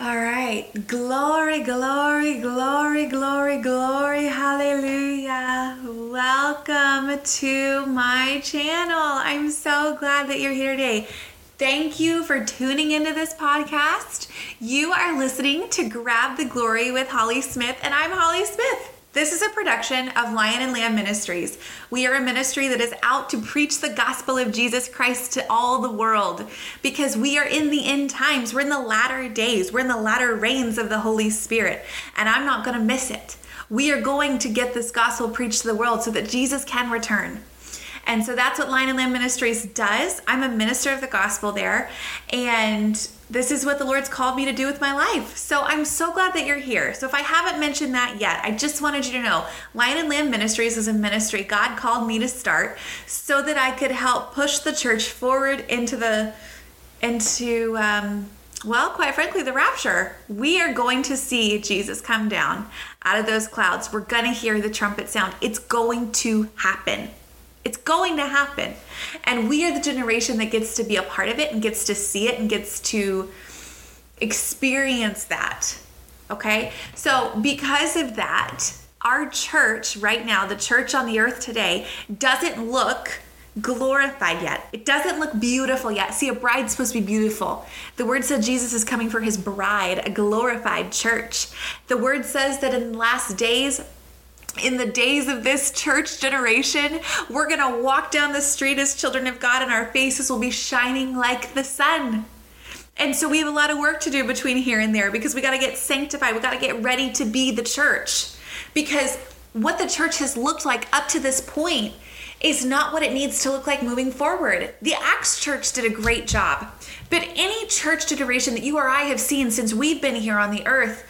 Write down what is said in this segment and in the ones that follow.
All right. Glory, glory, glory, glory, glory. Hallelujah. Welcome to my channel. I'm so glad that you're here today. Thank you for tuning into this podcast. You are listening to Grab the Glory with Holly Smith, and I'm Holly Smith. This is a production of Lion and Lamb Ministries. We are a ministry that is out to preach the gospel of Jesus Christ to all the world because we are in the end times. We're in the latter days. We're in the latter rains of the Holy Spirit, and I'm not going to miss it. We are going to get this gospel preached to the world so that Jesus can return. And so that's what Lion and Lamb Ministries does. I'm a minister of the gospel there, and this is what the Lord's called me to do with my life. So I'm so glad that you're here. So if I haven't mentioned that yet, I just wanted you to know Lion and Lamb Ministries is a ministry God called me to start so that I could help push the church forward into the into um, well, quite frankly, the rapture. We are going to see Jesus come down out of those clouds. We're going to hear the trumpet sound. It's going to happen. It's going to happen. And we are the generation that gets to be a part of it and gets to see it and gets to experience that. Okay? So, because of that, our church right now, the church on the earth today, doesn't look glorified yet. It doesn't look beautiful yet. See, a bride's supposed to be beautiful. The word said Jesus is coming for his bride, a glorified church. The word says that in the last days, in the days of this church generation, we're going to walk down the street as children of God and our faces will be shining like the sun. And so we have a lot of work to do between here and there because we got to get sanctified. We got to get ready to be the church. Because what the church has looked like up to this point is not what it needs to look like moving forward. The Acts church did a great job. But any church generation that you or I have seen since we've been here on the earth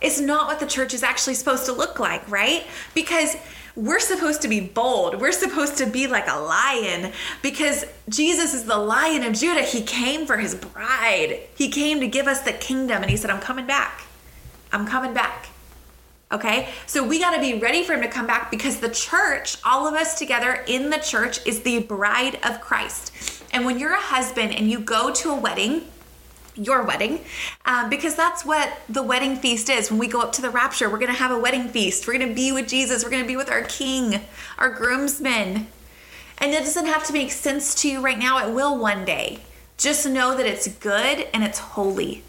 is not what the church is actually supposed to look like, right? Because we're supposed to be bold. We're supposed to be like a lion because Jesus is the lion of Judah. He came for his bride. He came to give us the kingdom and he said, I'm coming back. I'm coming back. Okay? So we got to be ready for him to come back because the church, all of us together in the church, is the bride of Christ. And when you're a husband and you go to a wedding, your wedding um, because that's what the wedding feast is. When we go up to the rapture we're going to have a wedding feast. We're going to be with jesus. We're going to be with our king our groomsmen. And it doesn't have to make sense to you right now. It will one day. Just know that it's good and it's holy.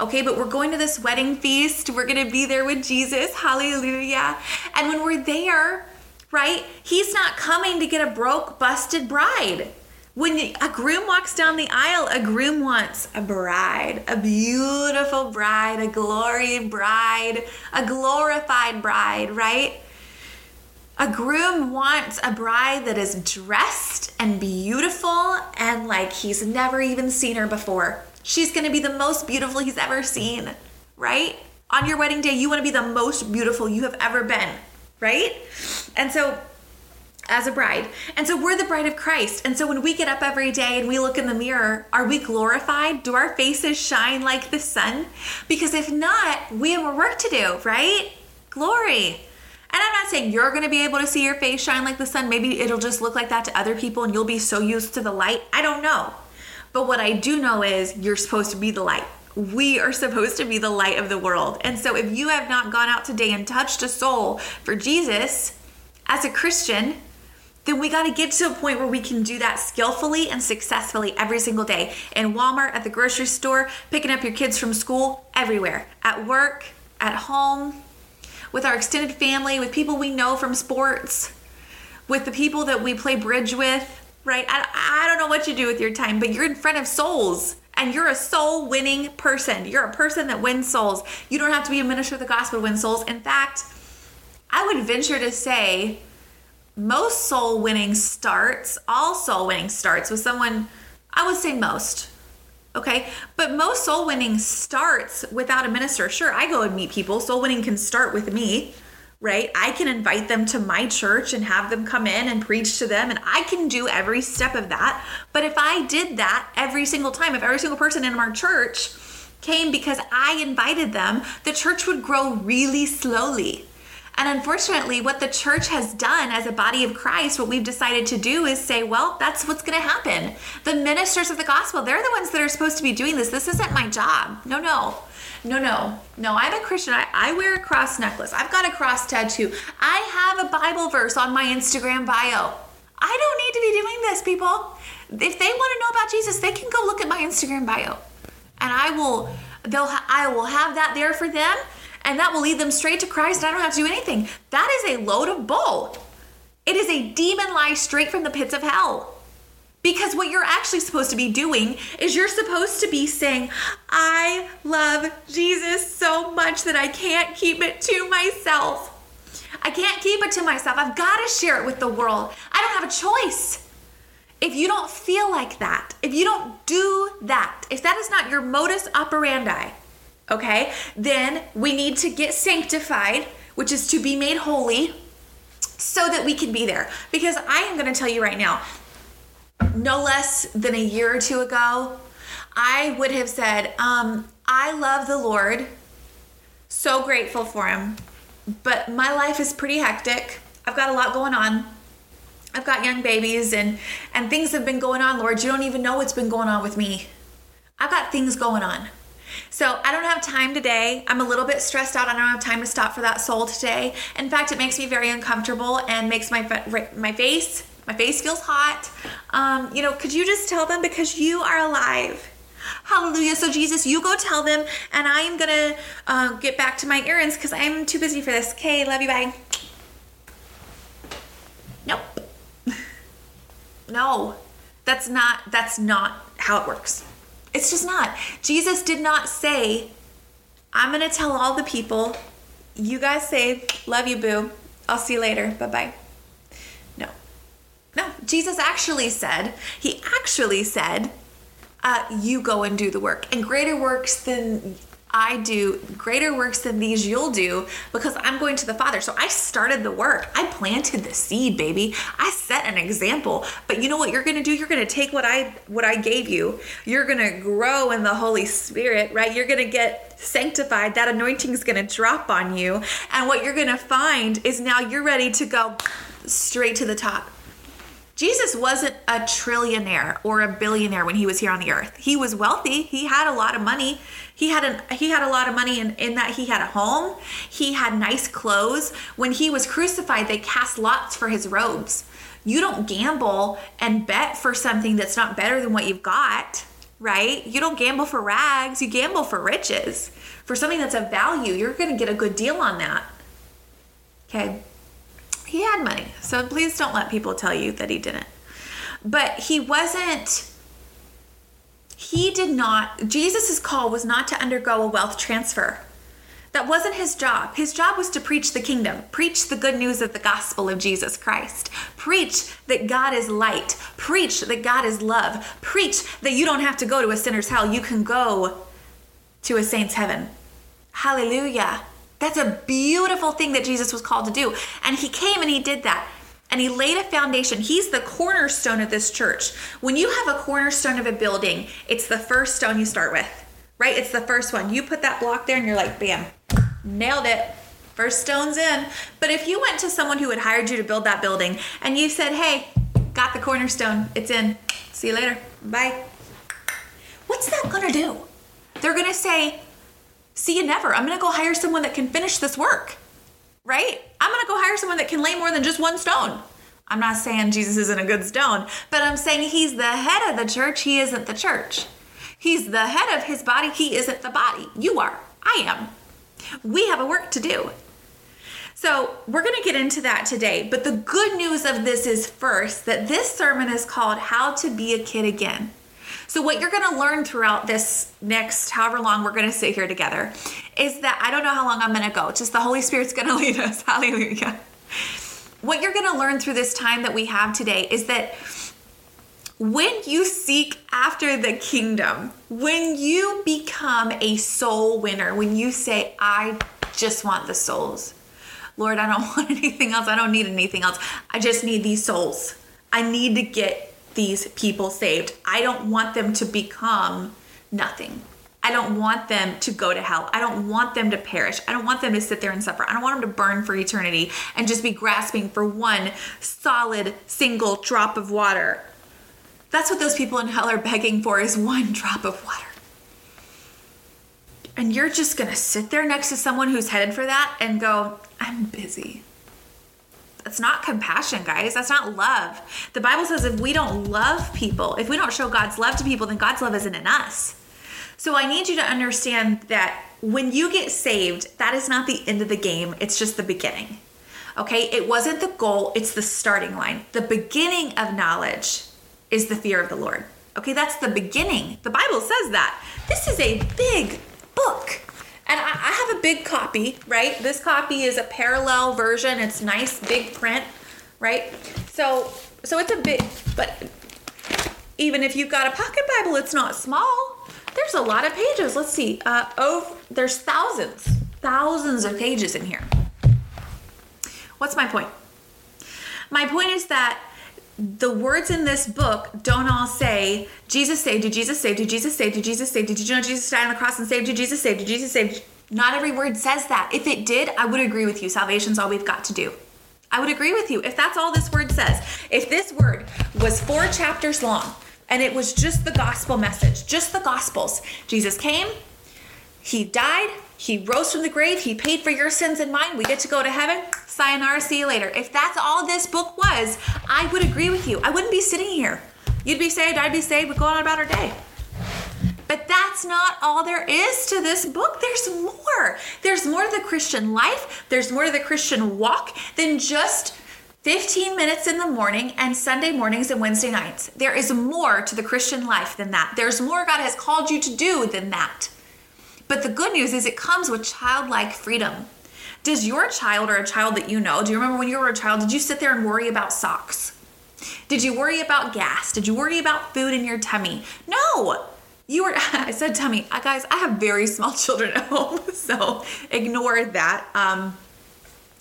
Okay but we're going to this wedding feast. We're going to be there with jesus. Hallelujah. And when we're there right he's not coming to get a broke busted bride when a groom walks down the aisle, a groom wants a bride, a beautiful bride, a glory bride, a glorified bride, right? A groom wants a bride that is dressed and beautiful and like he's never even seen her before. She's gonna be the most beautiful he's ever seen, right? On your wedding day, you wanna be the most beautiful you have ever been, right? And so as a bride. And so we're the bride of Christ. And so when we get up every day and we look in the mirror, are we glorified? Do our faces shine like the sun? Because if not, we have more work to do, right? Glory. And I'm not saying you're going to be able to see your face shine like the sun. Maybe it'll just look like that to other people and you'll be so used to the light. I don't know. But what I do know is you're supposed to be the light. We are supposed to be the light of the world. And so if you have not gone out today and touched a soul for Jesus as a Christian, then we got to get to a point where we can do that skillfully and successfully every single day in Walmart, at the grocery store, picking up your kids from school, everywhere, at work, at home, with our extended family, with people we know from sports, with the people that we play bridge with, right? I, I don't know what you do with your time, but you're in front of souls and you're a soul winning person. You're a person that wins souls. You don't have to be a minister of the gospel to win souls. In fact, I would venture to say, most soul winning starts, all soul winning starts with someone, I would say most. Okay, but most soul winning starts without a minister. Sure, I go and meet people. Soul winning can start with me, right? I can invite them to my church and have them come in and preach to them, and I can do every step of that. But if I did that every single time, if every single person in our church came because I invited them, the church would grow really slowly and unfortunately, what the church has done as a body of Christ, what we've decided to do is say, well, that's what's going to happen. The ministers of the gospel, they're the ones that are supposed to be doing this. This isn't my job. No, no. No, no, no. I'm a Christian. I, I wear a cross necklace. I've got a cross tattoo. I have a Bible verse on my Instagram bio. I don't need to be doing this, people. If they want to know about Jesus, they can go look at my Instagram bio, and I will. They'll. I will have that there for them, and that will lead them straight to Christ. And I don't have to do anything. That is a load of bull. It is a demon lie straight from the pits of hell. Because what you're actually supposed to be doing is you're supposed to be saying, I love Jesus so much that I can't keep it to myself. I can't keep it to myself. I've got to share it with the world. I don't have a choice. If you don't feel like that, if you don't do that, if that is not your modus operandi, okay, then we need to get sanctified, which is to be made holy, so that we can be there. Because I am going to tell you right now, no less than a year or two ago, I would have said, um, I love the Lord, so grateful for Him, but my life is pretty hectic. I've got a lot going on. I've got young babies and and things have been going on, Lord. You don't even know what's been going on with me. I've got things going on. So I don't have time today. I'm a little bit stressed out. I don't have time to stop for that soul today. In fact, it makes me very uncomfortable and makes my my face my face feels hot. Um, you know, could you just tell them because you are alive? Hallelujah. So, Jesus, you go tell them, and I am going to uh, get back to my errands because I'm too busy for this. Okay, love you. Bye. Nope. no, that's not, that's not how it works. It's just not. Jesus did not say, I'm going to tell all the people, you guys say, love you, boo. I'll see you later. Bye bye. No, No. Jesus actually said, He actually said, uh, You go and do the work. And greater works than I do, greater works than these you'll do because I'm going to the Father. So I started the work. I planted the seed, baby. I set an example. But you know what you're going to do? You're going to take what I what I gave you. You're going to grow in the Holy Spirit, right? You're going to get sanctified. That anointing is going to drop on you. And what you're going to find is now you're ready to go straight to the top. Jesus wasn't a trillionaire or a billionaire when he was here on the earth. He was wealthy. He had a lot of money. He had an he had a lot of money in, in that he had a home. He had nice clothes. When he was crucified, they cast lots for his robes. You don't gamble and bet for something that's not better than what you've got, right? You don't gamble for rags, you gamble for riches. For something that's of value, you're gonna get a good deal on that. Okay he had money. So please don't let people tell you that he didn't. But he wasn't he did not Jesus's call was not to undergo a wealth transfer. That wasn't his job. His job was to preach the kingdom, preach the good news of the gospel of Jesus Christ, preach that God is light, preach that God is love, preach that you don't have to go to a sinner's hell, you can go to a saint's heaven. Hallelujah. That's a beautiful thing that Jesus was called to do. And he came and he did that. And he laid a foundation. He's the cornerstone of this church. When you have a cornerstone of a building, it's the first stone you start with, right? It's the first one. You put that block there and you're like, bam, nailed it. First stone's in. But if you went to someone who had hired you to build that building and you said, hey, got the cornerstone, it's in, see you later, bye. What's that gonna do? They're gonna say, see you never. I'm going to go hire someone that can finish this work, right? I'm going to go hire someone that can lay more than just one stone. I'm not saying Jesus isn't a good stone, but I'm saying he's the head of the church. He isn't the church. He's the head of his body. He isn't the body. You are. I am. We have a work to do. So, we're going to get into that today. But the good news of this is first that this sermon is called How to Be a Kid Again. So, what you're going to learn throughout this next, however long we're going to sit here together, is that I don't know how long I'm going to go. Just the Holy Spirit's going to lead us. Hallelujah. What you're going to learn through this time that we have today is that when you seek after the kingdom, when you become a soul winner, when you say, I just want the souls. Lord, I don't want anything else. I don't need anything else. I just need these souls. I need to get these people saved. I don't want them to become nothing. I don't want them to go to hell. I don't want them to perish. I don't want them to sit there and suffer. I don't want them to burn for eternity and just be grasping for one solid single drop of water. That's what those people in hell are begging for is one drop of water. And you're just going to sit there next to someone who's headed for that and go, I'm busy. That's not compassion, guys. That's not love. The Bible says if we don't love people, if we don't show God's love to people, then God's love isn't in us. So I need you to understand that when you get saved, that is not the end of the game, it's just the beginning. Okay? It wasn't the goal, it's the starting line. The beginning of knowledge is the fear of the Lord. Okay, that's the beginning. The Bible says that. This is a big book. And I, I have a big copy, right? This copy is a parallel version. It's nice, big print, right? So, so it's a big, but even if you've got a pocket Bible, it's not small. There's a lot of pages. Let's see. Uh, oh, there's thousands, thousands of pages in here. What's my point? My point is that the words in this book don't all say Jesus saved you, Jesus saved you, Jesus saved you, Jesus saved you. Did you know Jesus died on the cross and saved you? Jesus saved you, Jesus saved you. Not every word says that. If it did, I would agree with you. Salvation's all we've got to do. I would agree with you if that's all this word says. If this word was four chapters long and it was just the gospel message, just the gospels, Jesus came, he died, he rose from the grave, he paid for your sins and mine, we get to go to heaven. Sayonara, see you later. If that's all this book was, I would agree with you. I wouldn't be sitting here. You'd be saved, I'd be saved, we'd go on about our day. But that's not all there is to this book. There's more. There's more to the Christian life, there's more to the Christian walk than just 15 minutes in the morning and Sunday mornings and Wednesday nights. There is more to the Christian life than that. There's more God has called you to do than that. But the good news is it comes with childlike freedom. Does your child or a child that you know, do you remember when you were a child, did you sit there and worry about socks? Did you worry about gas? Did you worry about food in your tummy? No. You were, I said tummy. Uh, guys, I have very small children at home, so ignore that. Um,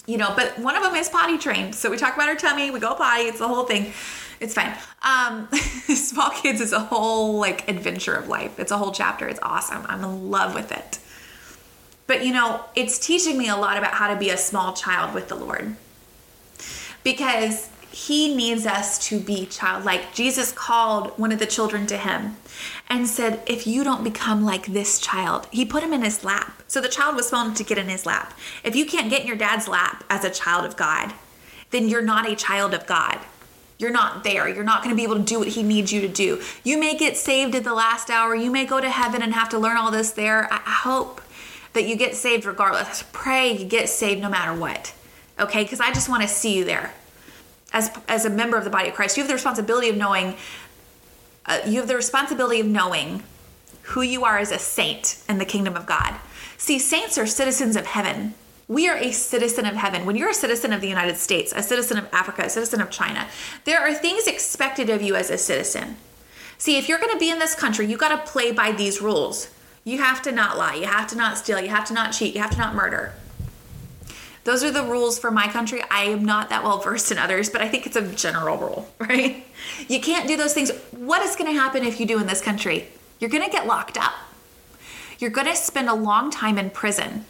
you know, but one of them is potty trained. So we talk about her tummy, we go potty, it's the whole thing. It's fine. Um, small kids is a whole like adventure of life. It's a whole chapter. It's awesome. I'm in love with it. But you know, it's teaching me a lot about how to be a small child with the Lord. Because he needs us to be childlike. Jesus called one of the children to him and said, If you don't become like this child, he put him in his lap. So the child was small to get in his lap. If you can't get in your dad's lap as a child of God, then you're not a child of God. You're not there. You're not going to be able to do what he needs you to do. You may get saved at the last hour. You may go to heaven and have to learn all this there. I hope that you get saved regardless. Pray you get saved no matter what. Okay? Because I just want to see you there. As, as a member of the body of Christ, you have the responsibility of knowing, uh, you have the responsibility of knowing who you are as a saint in the kingdom of God. See, saints are citizens of heaven. We are a citizen of heaven. When you're a citizen of the United States, a citizen of Africa, a citizen of China, there are things expected of you as a citizen. See, if you're going to be in this country, you got to play by these rules. You have to not lie, you have to not steal, you have to not cheat, you have to not murder. Those are the rules for my country. I am not that well versed in others, but I think it's a general rule, right? You can't do those things. What is going to happen if you do in this country? You're going to get locked up. You're going to spend a long time in prison.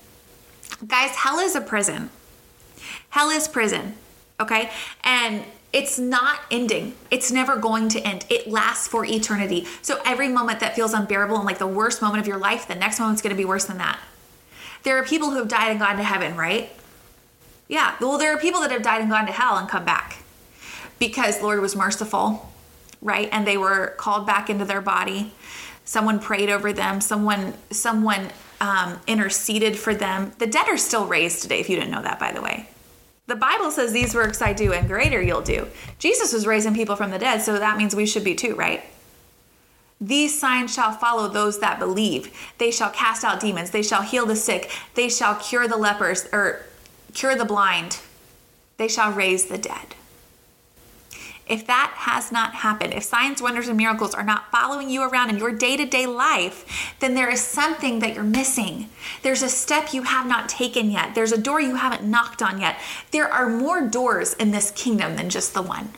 Guys, hell is a prison. Hell is prison, okay? And it's not ending. It's never going to end. It lasts for eternity. So every moment that feels unbearable and like the worst moment of your life, the next moment's going to be worse than that. There are people who have died and gone to heaven, right? Yeah. Well, there are people that have died and gone to hell and come back because Lord was merciful, right? And they were called back into their body. Someone prayed over them. Someone someone um, interceded for them. The dead are still raised today. If you didn't know that, by the way. The Bible says these works I do and greater you'll do. Jesus was raising people from the dead, so that means we should be too, right? These signs shall follow those that believe. They shall cast out demons. They shall heal the sick. They shall cure the lepers or cure the blind. They shall raise the dead. If that has not happened, if signs, wonders, and miracles are not following you around in your day to day life, then there is something that you're missing. There's a step you have not taken yet. There's a door you haven't knocked on yet. There are more doors in this kingdom than just the one.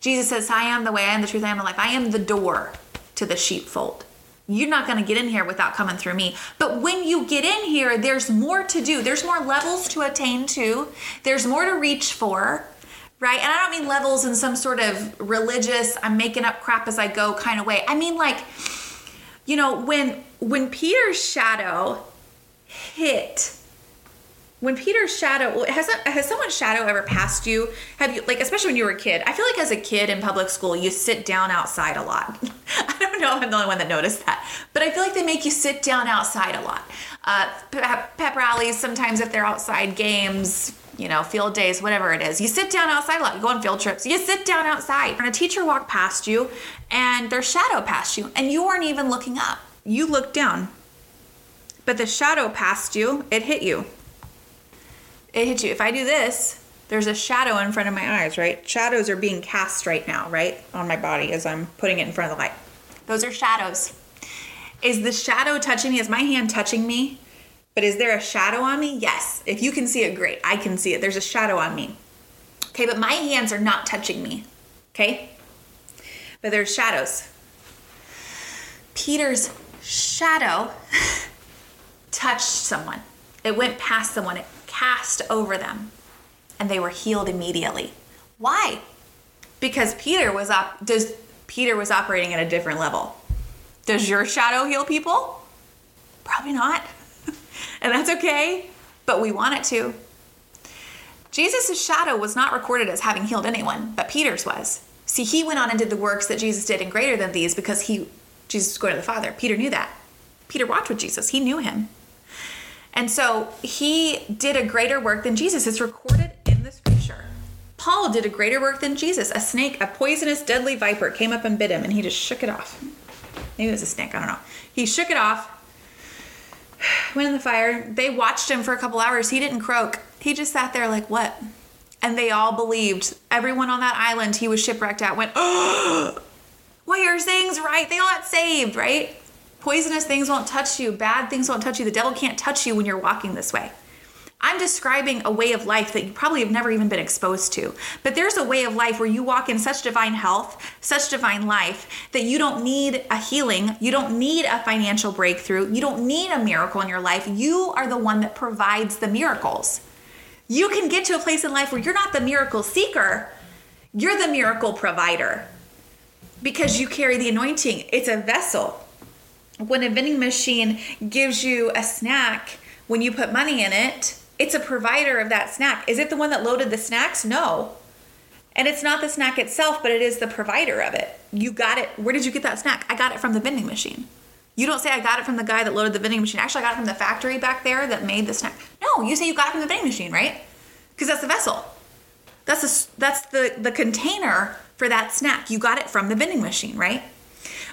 Jesus says, I am the way, I am the truth, I am the life. I am the door to the sheepfold. You're not going to get in here without coming through me. But when you get in here, there's more to do. There's more levels to attain to. There's more to reach for right? And I don't mean levels in some sort of religious, I'm making up crap as I go kind of way. I mean like, you know, when when Peter's shadow hit when Peter's shadow has has someone's shadow ever passed you? Have you like especially when you were a kid? I feel like as a kid in public school, you sit down outside a lot. I don't know if I'm the only one that noticed that, but I feel like they make you sit down outside a lot. Uh, pep, rallies sometimes if they're outside games, you know, field days, whatever it is. You sit down outside a lot. You go on field trips. You sit down outside. And a teacher walked past you and their shadow passed you and you weren't even looking up. You looked down. But the shadow passed you, it hit you it hits you. If I do this, there's a shadow in front of my eyes, right? Shadows are being cast right now, right? On my body as I'm putting it in front of the light. Those are shadows. Is the shadow touching me? Is my hand touching me? But is there a shadow on me? Yes. If you can see it, great. I can see it. There's a shadow on me. Okay, but my hands are not touching me. Okay? But there's shadows. Peter's shadow touched someone. It went past someone. It cast over them and they were healed immediately. Why? Because Peter was up does Peter was operating at a different level. Does your shadow heal people? Probably not. and that's okay, but we want it to. Jesus' shadow was not recorded as having healed anyone, but Peter's was. See, he went on and did the works that Jesus did and greater than these because he Jesus was going to the Father. Peter knew that. Peter walked with Jesus. He knew him. And so he did a greater work than Jesus. It's recorded in the scripture. Paul did a greater work than Jesus. A snake, a poisonous, deadly viper came up and bit him, and he just shook it off. Maybe it was a snake, I don't know. He shook it off, went in the fire. They watched him for a couple hours. He didn't croak. He just sat there like, what? And they all believed. Everyone on that island he was shipwrecked at went, oh, well, your saying's right. They all got saved, right? Poisonous things won't touch you, bad things won't touch you. The devil can't touch you when you're walking this way. I'm describing a way of life that you probably have never even been exposed to. But there's a way of life where you walk in such divine health, such divine life, that you don't need a healing, you don't need a financial breakthrough, you don't need a miracle in your life. You are the one that provides the miracles. You can get to a place in life where you're not the miracle seeker, you're the miracle provider because you carry the anointing. It's a vessel when a vending machine gives you a snack when you put money in it, it's a provider of that snack. Is it the one that loaded the snacks? No. And it's not the snack itself, but it is the provider of it. You got it. Where did you get that snack? I got it from the vending machine. You don't say I got it from the guy that loaded the vending machine. Actually, I got it from the factory back there that made the snack. No, you say you got it from the vending machine, right? Because that's the vessel. That's the that's the the container for that snack. You got it from the vending machine, right?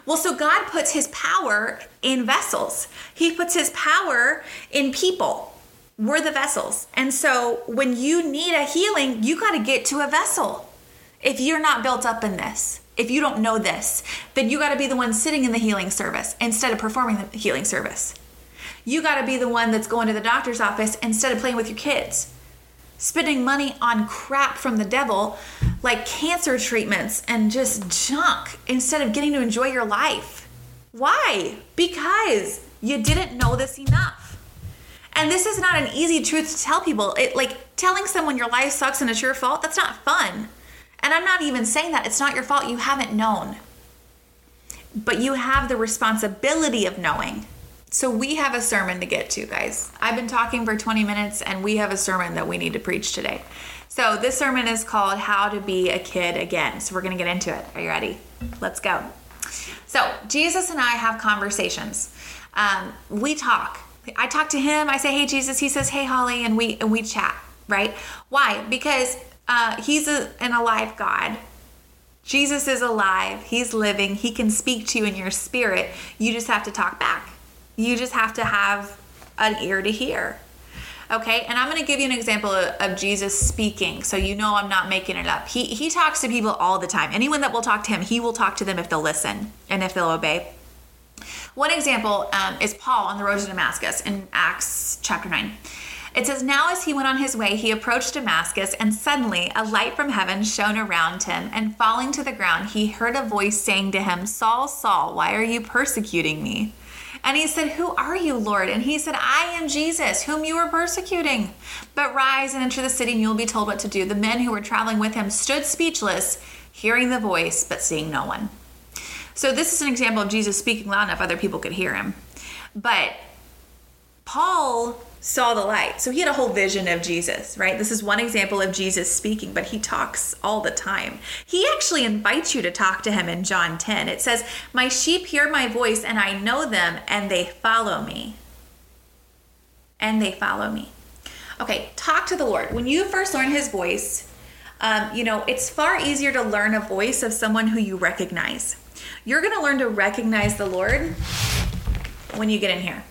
Well, so God puts his power in vessels, he puts his power in people. We're the vessels. And so when you need a healing, you got to get to a vessel. If you're not built up in this, if you don't know this, then you got to be the one sitting in the healing service instead of performing the healing service. You got to be the one that's going to the doctor's office instead of playing with your kids spending money on crap from the devil like cancer treatments and just junk instead of getting to enjoy your life. Why? Because you didn't know this enough. And this is not an easy truth to tell people. It like telling someone your life sucks and it's your fault, that's not fun. And I'm not even saying that it's not your fault, you haven't known. But you have the responsibility of knowing. So we have a sermon to get to, guys. I've been talking for 20 minutes and we have a sermon that we need to preach today. So this sermon is called How to Be a Kid Again. So we're going to get into it. Are you ready? Let's go. So Jesus and I have conversations. Um, we talk. I talk to him. I say, "Hey Jesus." He says, "Hey Holly," and we and we chat. Right? Why? Because uh, he's a, an alive God. Jesus is alive. He's living. He can speak to you in your spirit. You just have to talk back. You just have to have an ear to hear. Okay, and I'm going to give you an example of, of, Jesus speaking, so you know I'm not making it up. He he talks to people all the time. Anyone that will talk to him, he will talk to them if they'll listen and if they'll obey. One example um, is Paul on the road to Damascus in Acts chapter nine. It says, Now as he went on his way, he approached Damascus, and suddenly a light from heaven shone around him. And falling to the ground, he heard a voice saying to him, Saul, Saul, why are you persecuting me? And he said, Who are you, Lord? And he said, I am Jesus, whom you are persecuting. But rise and enter the city, and you will be told what to do. The men who were traveling with him stood speechless, hearing the voice, but seeing no one. So, this is an example of Jesus speaking loud enough other people could hear him. But Paul saw the light. So he had a whole vision of Jesus, right? This is one example of Jesus speaking, but he talks all the time. He actually invites you to talk to him in John 10. It says, My sheep hear my voice, and I know them, and they follow me. And they follow me. Okay, talk to the Lord. When you first learn his voice, um, you know, it's far easier to learn a voice of someone who you recognize. You're going to learn to recognize the Lord when you get in here.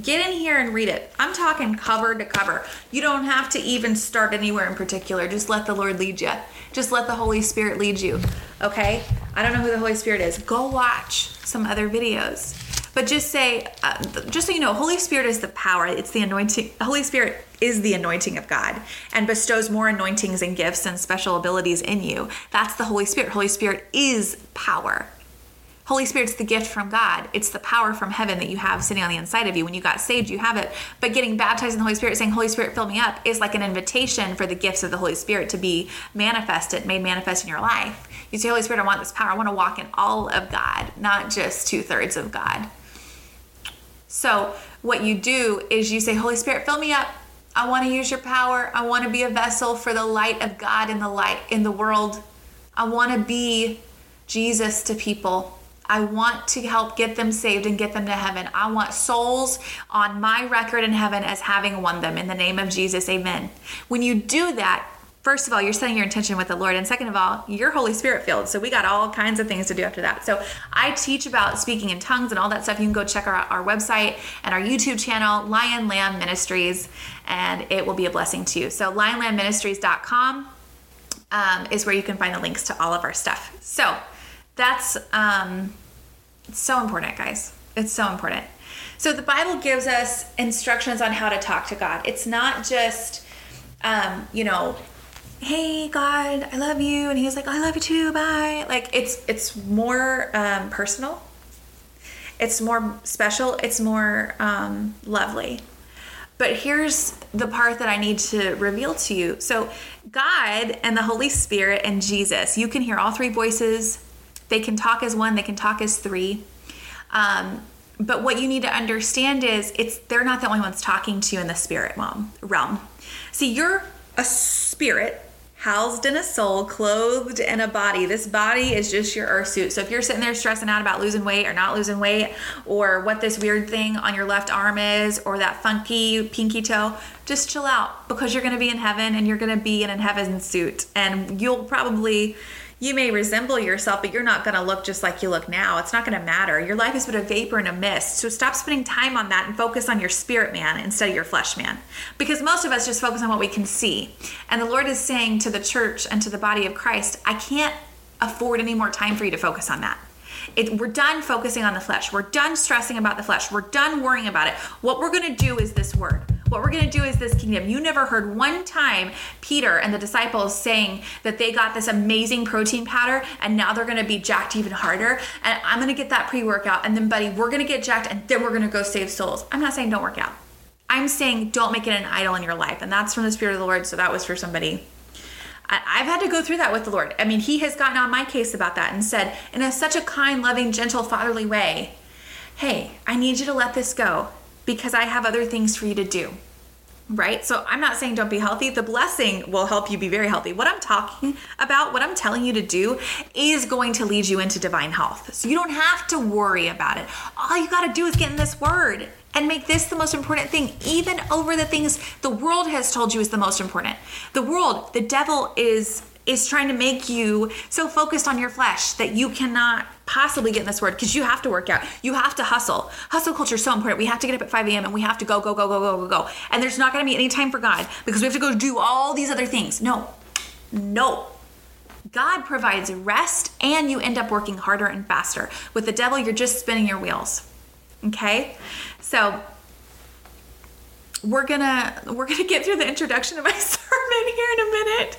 Get in here and read it. I'm talking cover to cover. You don't have to even start anywhere in particular. Just let the Lord lead you. Just let the Holy Spirit lead you. Okay? I don't know who the Holy Spirit is. Go watch some other videos. But just say, uh, just so you know, Holy Spirit is the power. It's the anointing. Holy Spirit is the anointing of God and bestows more anointings and gifts and special abilities in you. That's the Holy Spirit. Holy Spirit is power. Holy Spirit's the gift from God. It's the power from heaven that you have sitting on the inside of you. When you got saved, you have it. But getting baptized in the Holy Spirit, saying, Holy Spirit, fill me up, is like an invitation for the gifts of the Holy Spirit to be manifested, made manifest in your life. You say, Holy Spirit, I want this power. I want to walk in all of God, not just two thirds of God. So, what you do is you say, Holy Spirit, fill me up. I want to use your power. I want to be a vessel for the light of God in the light in the world. I want to be Jesus to people. I want to help get them saved and get them to heaven. I want souls on my record in heaven as having won them in the name of Jesus. Amen. When you do that, first of all, you're setting your intention with the Lord. And second of all, you're Holy Spirit filled. So we got all kinds of things to do after that. So I teach about speaking in tongues and all that stuff. You can go check our, our website and our YouTube channel, Lion Lamb Ministries, and it will be a blessing to you. So lionlambministries.com um, is where you can find the links to all of our stuff. So that's um, so important, guys. It's so important. So the Bible gives us instructions on how to talk to God. It's not just, um, you know, hey God, I love you, and He was like, I love you too, bye. Like it's it's more um, personal. It's more special. It's more um, lovely. But here's the part that I need to reveal to you. So, God and the Holy Spirit and Jesus, you can hear all three voices they can talk as one, they can talk as three. Um, but what you need to understand is it's they're not the only ones talking to you in the spirit realm. See, you're a spirit housed in a soul, clothed in a body. This body is just your earth suit. So if you're sitting there stressing out about losing weight or not losing weight, or what this weird thing on your left arm is, or that funky pinky toe, just chill out because you're going to be in heaven and you're going to be in a heaven suit. And you'll probably you may resemble yourself, but you're not going to look just like you look now. It's not going to matter. Your life is but a vapor and a mist. So stop spending time on that and focus on your spirit man instead of your flesh man. Because most of us just focus on what we can see. And the Lord is saying to the church and to the body of Christ, I can't afford any more time for you to focus on that. It, we're done focusing on the flesh. We're done stressing about the flesh. We're done worrying about it. What we're going to do is this word. What we're going to do is this kingdom. You never heard one time Peter and the disciples saying that they got this amazing protein powder and now they're going to be jacked even harder. And I'm going to get that pre workout. And then, buddy, we're going to get jacked and then we're going to go save souls. I'm not saying don't work out. I'm saying don't make it an idol in your life. And that's from the Spirit of the Lord. So that was for somebody. I've had to go through that with the Lord. I mean, He has gotten on my case about that and said, in a, such a kind, loving, gentle, fatherly way, hey, I need you to let this go because I have other things for you to do. Right? So I'm not saying don't be healthy. The blessing will help you be very healthy. What I'm talking about, what I'm telling you to do, is going to lead you into divine health. So you don't have to worry about it. All you got to do is get in this word and make this the most important thing, even over the things the world has told you is the most important. The world, the devil is is trying to make you so focused on your flesh that you cannot possibly get in this word because you have to work out. You have to hustle. Hustle culture is so important. We have to get up at 5 a.m. and we have to go, go, go, go, go, go, go. And there's not going to be any time for God because we have to go do all these other things. No, no. God provides rest and you end up working harder and faster. With the devil, you're just spinning your wheels. Okay? So, we're gonna we're gonna get through the introduction of my sermon here in a minute.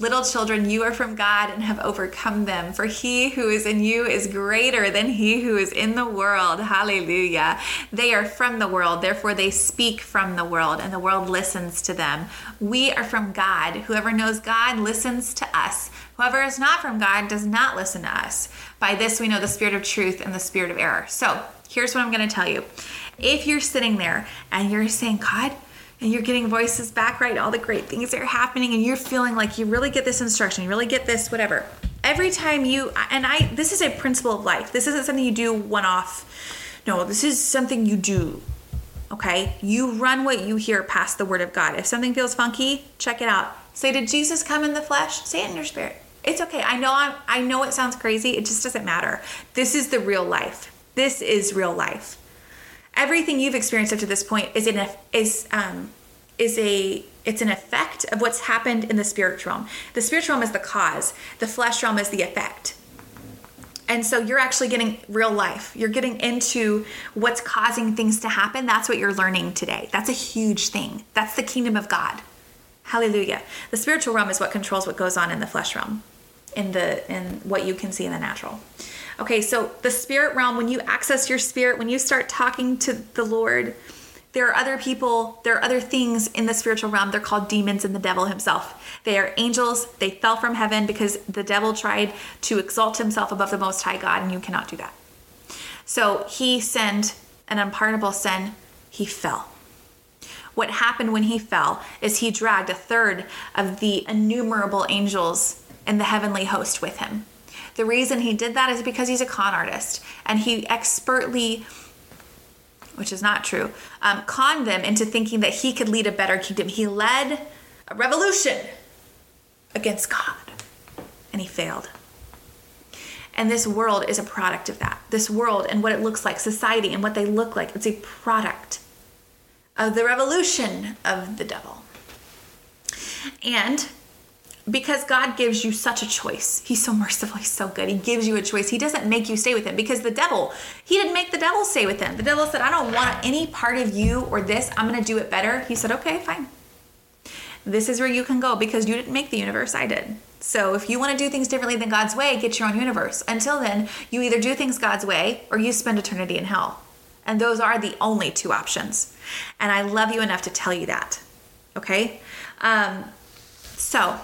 Little children, you are from God and have overcome them, for he who is in you is greater than he who is in the world. Hallelujah. They are from the world, therefore they speak from the world, and the world listens to them. We are from God. Whoever knows God listens to us. Whoever is not from God does not listen to us. By this we know the spirit of truth and the spirit of error. So here's what I'm going to tell you. If you're sitting there and you're saying, God, and you're getting voices back, right? All the great things that are happening, and you're feeling like you really get this instruction, you really get this, whatever. Every time you, and I, this is a principle of life. This isn't something you do one off. No, this is something you do. Okay? You run what you hear past the word of God. If something feels funky, check it out. Say, Did Jesus come in the flesh? Say it in your spirit. It's okay. I know I'm, I know it sounds crazy. It just doesn't matter. This is the real life. This is real life everything you've experienced up to this point is in a is um is a it's an effect of what's happened in the spirit realm. The spirit realm is the cause. The flesh realm is the effect. And so you're actually getting real life. You're getting into what's causing things to happen. That's what you're learning today. That's a huge thing. That's the kingdom of God. Hallelujah. The spiritual realm is what controls what goes on in the flesh realm, in the in what you can see in the natural. Okay, so the spirit realm, when you access your spirit, when you start talking to the Lord, there are other people, there are other things in the spiritual realm. They're called demons and the devil himself. They are angels. They fell from heaven because the devil tried to exalt himself above the Most High God, and you cannot do that. So he sinned an unpardonable sin. He fell. What happened when he fell is he dragged a third of the innumerable angels in the heavenly host with him. The reason he did that is because he's a con artist and he expertly which is not true, um, conned them into thinking that he could lead a better kingdom. He led a revolution against God and he failed. And this world is a product of that. This world and what it looks like, society and what they look like, it's a product of the revolution of the devil. And because God gives you such a choice. He's so merciful, he's so good. He gives you a choice. He doesn't make you stay with him because the devil, he didn't make the devil stay with him. The devil said, I don't want any part of you or this. I'm going to do it better. He said, Okay, fine. This is where you can go because you didn't make the universe, I did. So if you want to do things differently than God's way, get your own universe. Until then, you either do things God's way or you spend eternity in hell. And those are the only two options. And I love you enough to tell you that. Okay? Um, so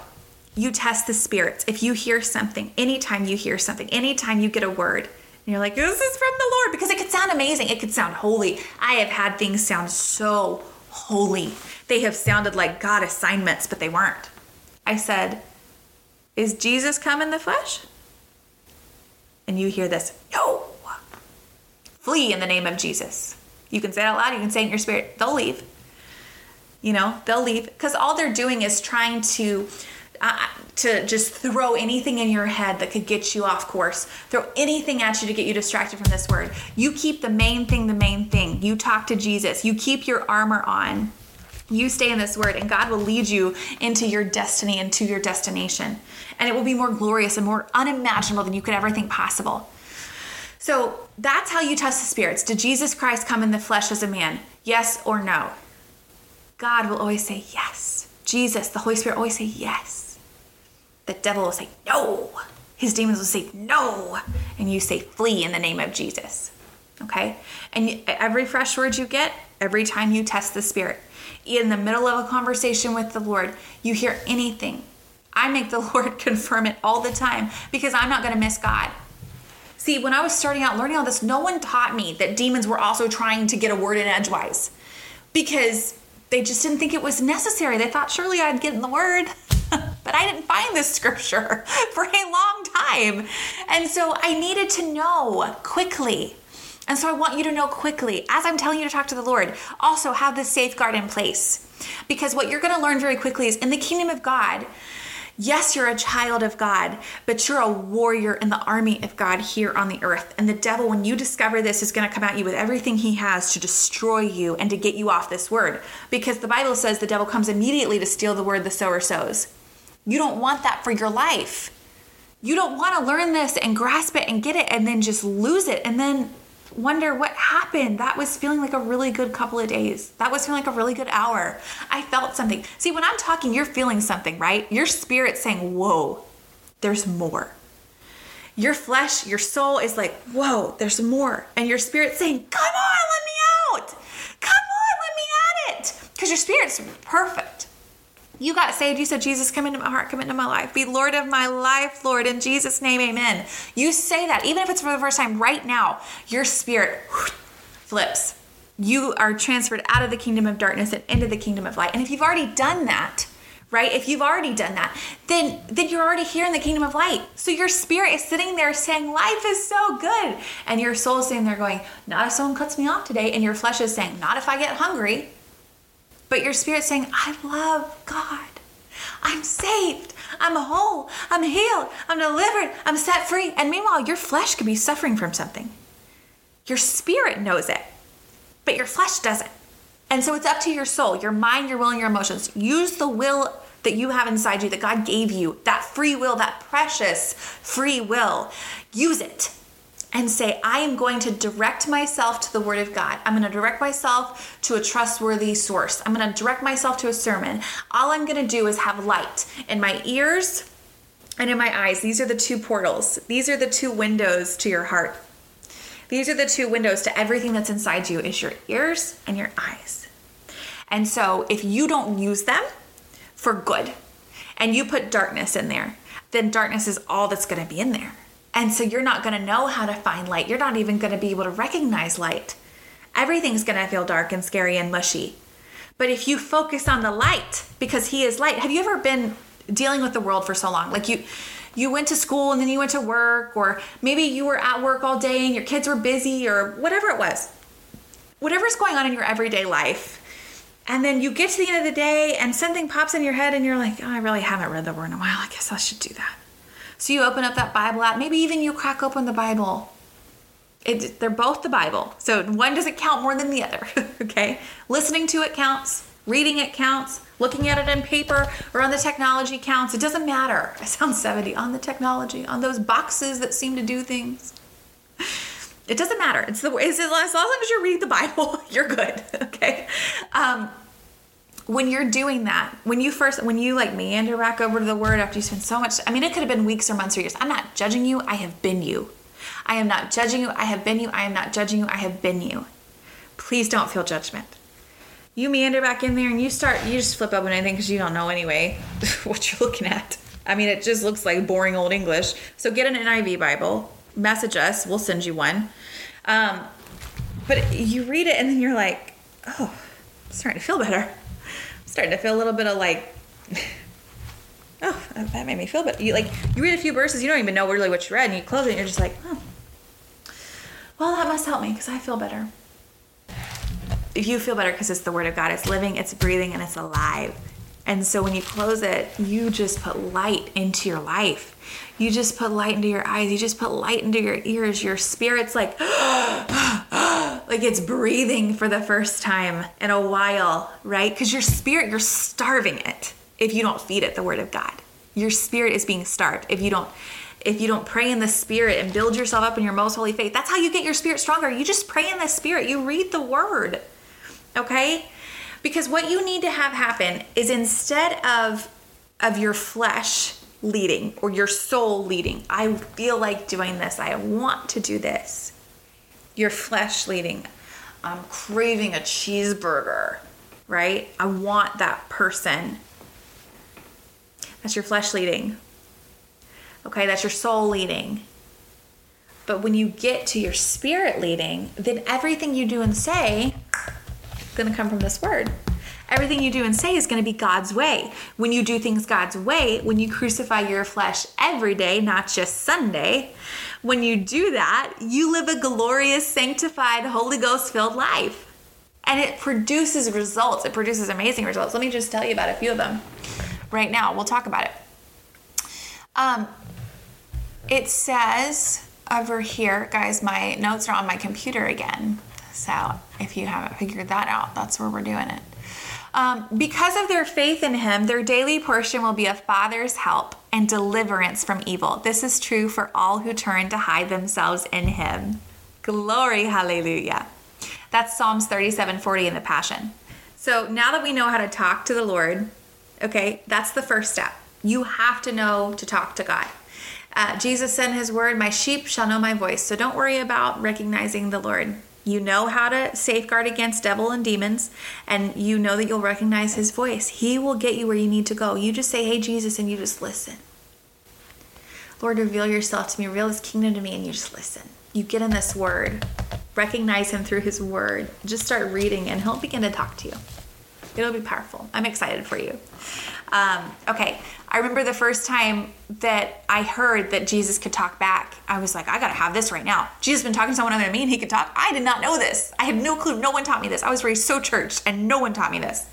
you test the spirits. If you hear something, anytime you hear something, anytime you get a word, and you're like, this is from the Lord, because it could sound amazing. It could sound holy. I have had things sound so holy. They have sounded like God assignments, but they weren't. I said, Is Jesus come in the flesh? And you hear this, No. Flee in the name of Jesus. You can say it out loud, you can say it in your spirit. They'll leave. You know, they'll leave because all they're doing is trying to uh, to just throw anything in your head that could get you off course. Throw anything at you to get you distracted from this word. You keep the main thing the main thing. You talk to Jesus. You keep your armor on. You stay in this word, and God will lead you into your destiny and to your destination. And it will be more glorious and more unimaginable than you could ever think possible. So that's how you test the spirits. Did Jesus Christ come in the flesh as a man? Yes or no? God will always say yes. Jesus, the Holy Spirit, always say yes the devil will say, No. His demons will say, No. And you say, Flee in the name of Jesus. Okay? And every fresh word you get, every time you test the Spirit, in the middle of a conversation with the Lord, you hear anything. I make the Lord confirm it all the time because I'm not going to miss God. See, when I was starting out learning all this, no one taught me that demons were also trying to get a word in edgewise because they just didn't think it was necessary. They thought surely I'd get in the word. but I didn't find this scripture for a long time. And so I needed to know quickly. And so I want you to know quickly, as I'm telling you to talk to the Lord, also have this safeguard in place. Because what you're going to learn very quickly is in the kingdom of God, yes, you're a child of God, but you're a warrior in the army of God here on the earth. And the devil, when you discover this, is going to come at you with everything he has to destroy you and to get you off this word. Because the Bible says the devil comes immediately to steal the word the sower sows. You don't want that for your life. You don't want to learn this and grasp it and get it and then just lose it and then wonder what happened. That was feeling like a really good couple of days. That was feeling like a really good hour. I felt something. See, when I'm talking, you're feeling something, right? Your spirit's saying, Whoa, there's more. Your flesh, your soul is like, Whoa, there's more. And your spirit's saying, Come on, let me out. Come on, let me at it. Because your spirit's perfect. You got saved. You said, Jesus, come into my heart, come into my life. Be Lord of my life, Lord. In Jesus' name, amen. You say that, even if it's for the first time right now, your spirit flips. You are transferred out of the kingdom of darkness and into the kingdom of light. And if you've already done that, right? If you've already done that, then then you're already here in the kingdom of light. So your spirit is sitting there saying, "Life is so good," and your soul is sitting there going, "Not if someone cuts me off today," and your flesh is saying, "Not if I get hungry." But your spirit's saying, I love God. I'm saved. I'm whole. I'm healed. I'm delivered. I'm set free. And meanwhile, your flesh could be suffering from something. Your spirit knows it, but your flesh doesn't. And so it's up to your soul, your mind, your will, and your emotions. Use the will that you have inside you that God gave you, that free will, that precious free will. Use it and say, I am going to direct myself to the Word of God. I'm going to direct myself to a trustworthy source. I'm going to direct myself to a sermon. All I'm going to do is have light in my ears and in my eyes. These are the two portals, these are the two windows to your heart. These are the two windows to everything that's inside you is your ears and your eyes. And so if you don't use them for good and you put darkness in there, then darkness is all that's going to be in there. And so you're not going to know how to find light. You're not even going to be able to recognize light. Everything's going to feel dark and scary and mushy. But if you focus on the light, because He is light, have you ever been dealing with the world for so long? Like you, you went to school and then you went to work, or maybe you were at work all day and your kids were busy, or whatever it was. Whatever's going on in your everyday life. And then you get to the end of the day and something pops in your head and you're like, oh, I really haven't read the word in a while. I guess I should do that. So you open up that Bible app, maybe even you crack open the Bible. It, they're both the Bible. So one doesn't count more than the other, okay? Listening to it counts, reading it counts, looking at it in paper or on the technology counts. It doesn't matter. I sound 70 on the technology, on those boxes that seem to do things. It doesn't matter. It's the it's, as long as you read the Bible, you're good. Okay. Um, when you're doing that, when you first, when you like meander back over to the word after you spend so much, I mean, it could have been weeks or months or years. I'm not judging you. I have been you. I am not judging you. I have been you. I am not judging you. I have been you. Please don't feel judgment. You meander back in there and you start, you just flip open anything because you don't know anyway what you're looking at. I mean, it just looks like boring old English. So get an NIV Bible, message us, we'll send you one. Um, but you read it and then you're like, oh, I'm starting to feel better starting to feel a little bit of like oh that made me feel better you like you read a few verses you don't even know really what you read and you close it and you're just like oh well that must help me because i feel better. If you feel better because it's the word of god it's living it's breathing and it's alive. And so when you close it you just put light into your life. You just put light into your eyes. You just put light into your ears. Your spirit's like like it's breathing for the first time in a while, right? Because your spirit, you're starving it if you don't feed it the word of God. Your spirit is being starved if you don't if you don't pray in the spirit and build yourself up in your most holy faith. That's how you get your spirit stronger. You just pray in the spirit. You read the word. Okay? Because what you need to have happen is instead of of your flesh leading or your soul leading, I feel like doing this. I want to do this your flesh leading. I'm craving a cheeseburger, right? I want that person. That's your flesh leading. Okay, that's your soul leading. But when you get to your spirit leading, then everything you do and say is going to come from this word. Everything you do and say is going to be God's way. When you do things God's way, when you crucify your flesh every day, not just Sunday, when you do that, you live a glorious, sanctified, Holy Ghost filled life. And it produces results. It produces amazing results. Let me just tell you about a few of them right now. We'll talk about it. Um, it says over here, guys, my notes are on my computer again. So if you haven't figured that out, that's where we're doing it. Um, because of their faith in him, their daily portion will be a father's help and deliverance from evil. This is true for all who turn to hide themselves in him. Glory, hallelujah. That's Psalms 37 40 in the Passion. So now that we know how to talk to the Lord, okay, that's the first step. You have to know to talk to God. Uh, Jesus said in his word, My sheep shall know my voice. So don't worry about recognizing the Lord. You know how to safeguard against devil and demons, and you know that you'll recognize his voice. He will get you where you need to go. You just say, Hey, Jesus, and you just listen. Lord, reveal yourself to me, reveal his kingdom to me, and you just listen. You get in this word, recognize him through his word, just start reading, and he'll begin to talk to you. It'll be powerful. I'm excited for you. Um, okay, I remember the first time that I heard that Jesus could talk back. I was like, I gotta have this right now. Jesus been talking to someone other than me and he could talk. I did not know this. I had no clue. No one taught me this. I was raised so churched and no one taught me this.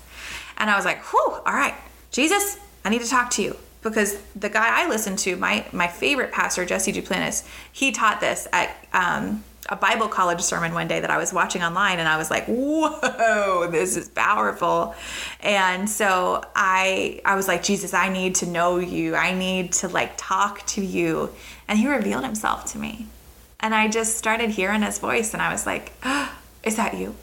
And I was like, whew, all right, Jesus, I need to talk to you. Because the guy I listened to, my my favorite pastor, Jesse Duplantis, he taught this at um, a Bible college sermon one day that I was watching online and I was like, "Whoa, this is powerful." And so I I was like, "Jesus, I need to know you. I need to like talk to you." And he revealed himself to me. And I just started hearing his voice and I was like, oh, "Is that you?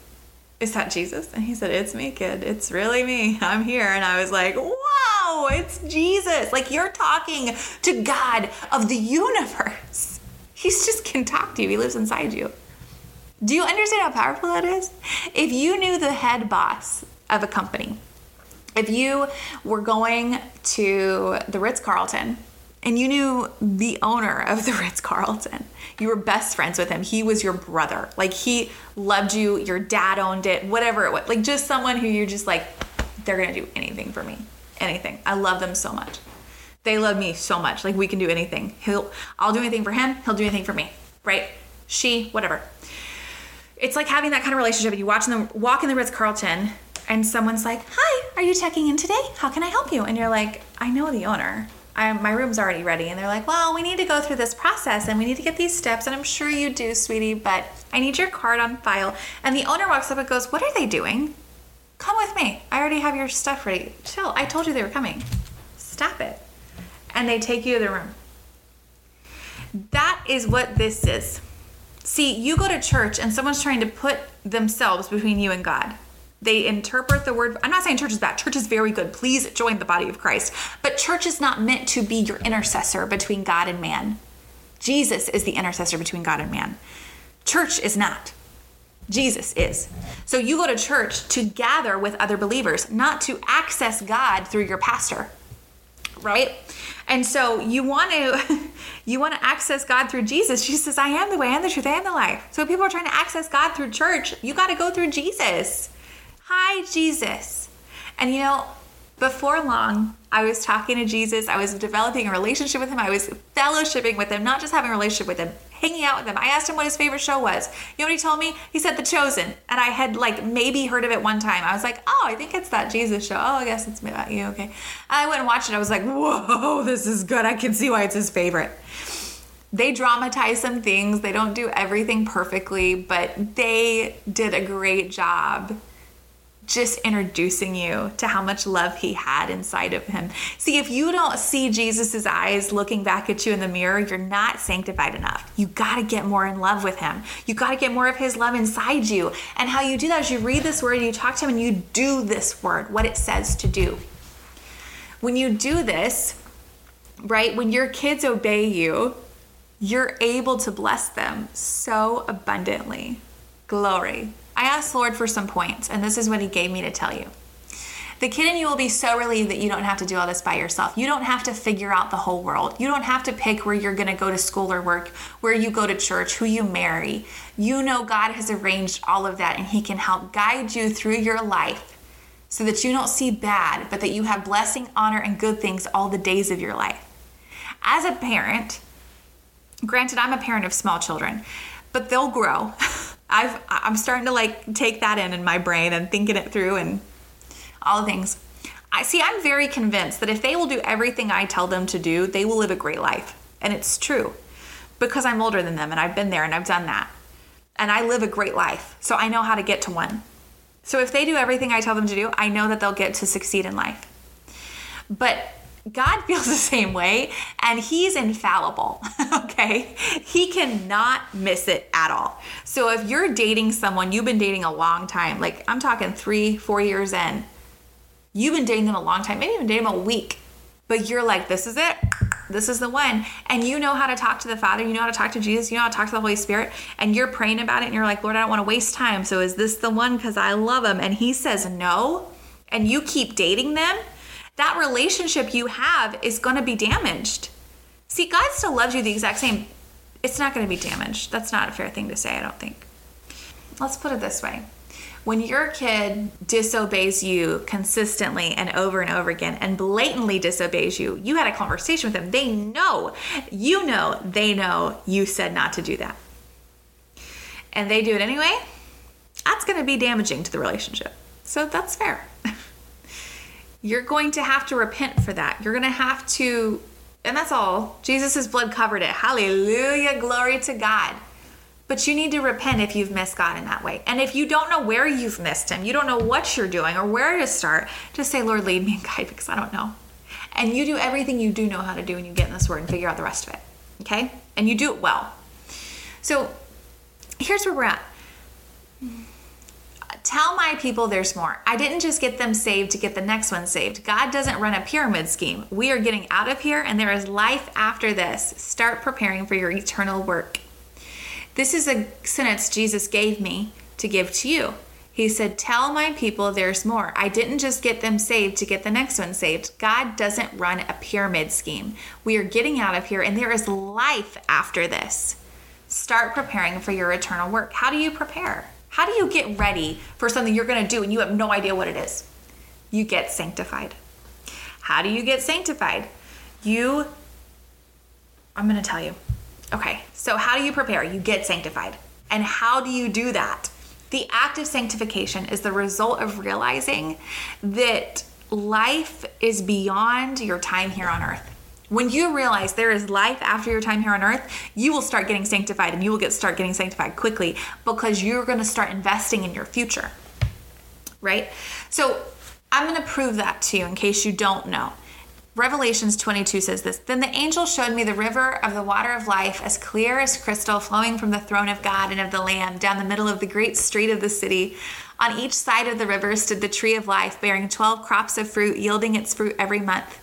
Is that Jesus?" And he said, "It's me, kid. It's really me. I'm here." And I was like, "Wow, it's Jesus. Like you're talking to God of the universe." He's just can talk to you. He lives inside you. Do you understand how powerful that is? If you knew the head boss of a company, if you were going to the Ritz Carlton and you knew the owner of the Ritz Carlton, you were best friends with him, he was your brother. Like he loved you, your dad owned it, whatever it was. Like just someone who you're just like, they're gonna do anything for me. Anything. I love them so much. They love me so much. Like we can do anything. He'll I'll do anything for him, he'll do anything for me. Right? She, whatever. It's like having that kind of relationship. You watch them walk in the Ritz Carlton and someone's like, Hi, are you checking in today? How can I help you? And you're like, I know the owner. I, my room's already ready. And they're like, Well, we need to go through this process and we need to get these steps. And I'm sure you do, sweetie, but I need your card on file. And the owner walks up and goes, What are they doing? Come with me. I already have your stuff ready. Chill. I told you they were coming. Stop it and they take you to the room. That is what this is. See, you go to church and someone's trying to put themselves between you and God. They interpret the word. I'm not saying church is bad. Church is very good. Please join the body of Christ. But church is not meant to be your intercessor between God and man. Jesus is the intercessor between God and man. Church is not. Jesus is. So you go to church to gather with other believers, not to access God through your pastor. Right? And so you want to you want to access God through Jesus. She says, "I am the way and the truth and the life." So people are trying to access God through church. You got to go through Jesus. Hi, Jesus. And you know, before long, I was talking to Jesus. I was developing a relationship with him. I was fellowshipping with him, not just having a relationship with him, hanging out with him. I asked him what his favorite show was. You know what he told me? He said The Chosen. And I had like maybe heard of it one time. I was like, oh, I think it's that Jesus show. Oh, I guess it's about you. Okay. I went and watched it. I was like, whoa, this is good. I can see why it's his favorite. They dramatize some things. They don't do everything perfectly, but they did a great job just introducing you to how much love he had inside of him. See, if you don't see Jesus's eyes looking back at you in the mirror, you're not sanctified enough. You got to get more in love with him. You got to get more of his love inside you. And how you do that is you read this word, you talk to him, and you do this word, what it says to do. When you do this, right, when your kids obey you, you're able to bless them so abundantly. Glory. I asked Lord for some points, and this is what He gave me to tell you. The kid in you will be so relieved that you don't have to do all this by yourself. You don't have to figure out the whole world. You don't have to pick where you're going to go to school or work, where you go to church, who you marry. You know God has arranged all of that, and He can help guide you through your life so that you don't see bad, but that you have blessing, honor, and good things all the days of your life. As a parent, granted, I'm a parent of small children, but they'll grow. I've I'm starting to like take that in in my brain and thinking it through and all the things. I see I'm very convinced that if they will do everything I tell them to do, they will live a great life. And it's true. Because I'm older than them and I've been there and I've done that. And I live a great life. So I know how to get to one. So if they do everything I tell them to do, I know that they'll get to succeed in life. But God feels the same way and he's infallible, okay? He cannot miss it at all. So if you're dating someone, you've been dating a long time, like I'm talking three, four years in, you've been dating them a long time, maybe even dating them a week, but you're like, this is it. This is the one. And you know how to talk to the Father, you know how to talk to Jesus, you know how to talk to the Holy Spirit, and you're praying about it and you're like, Lord, I don't want to waste time. So is this the one? Because I love him. And he says no, and you keep dating them that relationship you have is going to be damaged. See, God still loves you the exact same. It's not going to be damaged. That's not a fair thing to say, I don't think. Let's put it this way when your kid disobeys you consistently and over and over again and blatantly disobeys you, you had a conversation with them. They know, you know, they know you said not to do that. And they do it anyway, that's going to be damaging to the relationship. So that's fair. You're going to have to repent for that. You're going to have to, and that's all. Jesus' blood covered it. Hallelujah. Glory to God. But you need to repent if you've missed God in that way. And if you don't know where you've missed Him, you don't know what you're doing or where to start, just say, Lord, lead me and guide because I don't know. And you do everything you do know how to do and you get in this word and figure out the rest of it. Okay? And you do it well. So here's where we're at tell my people there's more. I didn't just get them saved to get the next one saved. God doesn't run a pyramid scheme. We are getting out of here and there is life after this. Start preparing for your eternal work. This is a sentence Jesus gave me to give to you. He said, Tell my people there's more. I didn't just get them saved to get the next one saved. God doesn't run a pyramid scheme. We are getting out of here and there is life after this. Start preparing for your eternal work. How do you prepare? How do you get ready for something you're going to do and you have no idea what it is? You get sanctified. How do you get sanctified? You, I'm going to tell you. Okay, so how do you prepare? You get sanctified. And how do you do that? The act of sanctification is the result of realizing that life is beyond your time here on earth. When you realize there is life after your time here on earth, you will start getting sanctified and you will get start getting sanctified quickly because you're going to start investing in your future. Right? So, I'm going to prove that to you in case you don't know. Revelations 22 says this Then the angel showed me the river of the water of life, as clear as crystal, flowing from the throne of God and of the Lamb down the middle of the great street of the city. On each side of the river stood the tree of life, bearing 12 crops of fruit, yielding its fruit every month.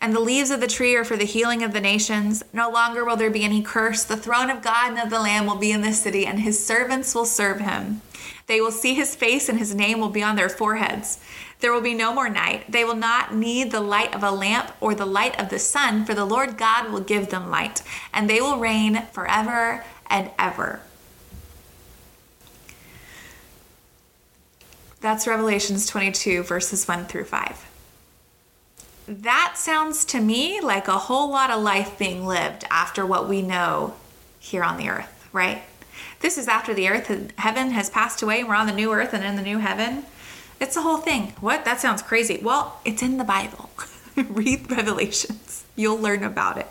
And the leaves of the tree are for the healing of the nations. No longer will there be any curse. The throne of God and of the Lamb will be in this city, and his servants will serve him. They will see his face, and his name will be on their foreheads. There will be no more night. They will not need the light of a lamp or the light of the sun, for the Lord God will give them light, and they will reign forever and ever. That's Revelations 22, verses 1 through 5 that sounds to me like a whole lot of life being lived after what we know here on the earth, right? This is after the earth, heaven has passed away, and we're on the new earth and in the new heaven. It's the whole thing. What? That sounds crazy. Well, it's in the Bible. Read Revelations, you'll learn about it.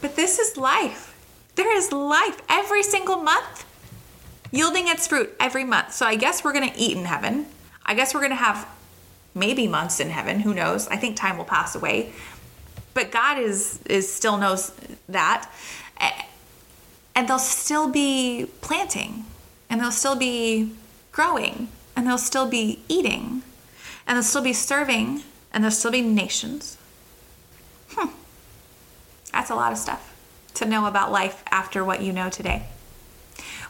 But this is life. There is life every single month, yielding its fruit every month. So I guess we're going to eat in heaven. I guess we're going to have maybe months in heaven. Who knows? I think time will pass away. But God is is still knows that. And they'll still be planting and they'll still be growing and they'll still be eating and they'll still be serving and there'll still be nations. Hmm. That's a lot of stuff to know about life after what you know today.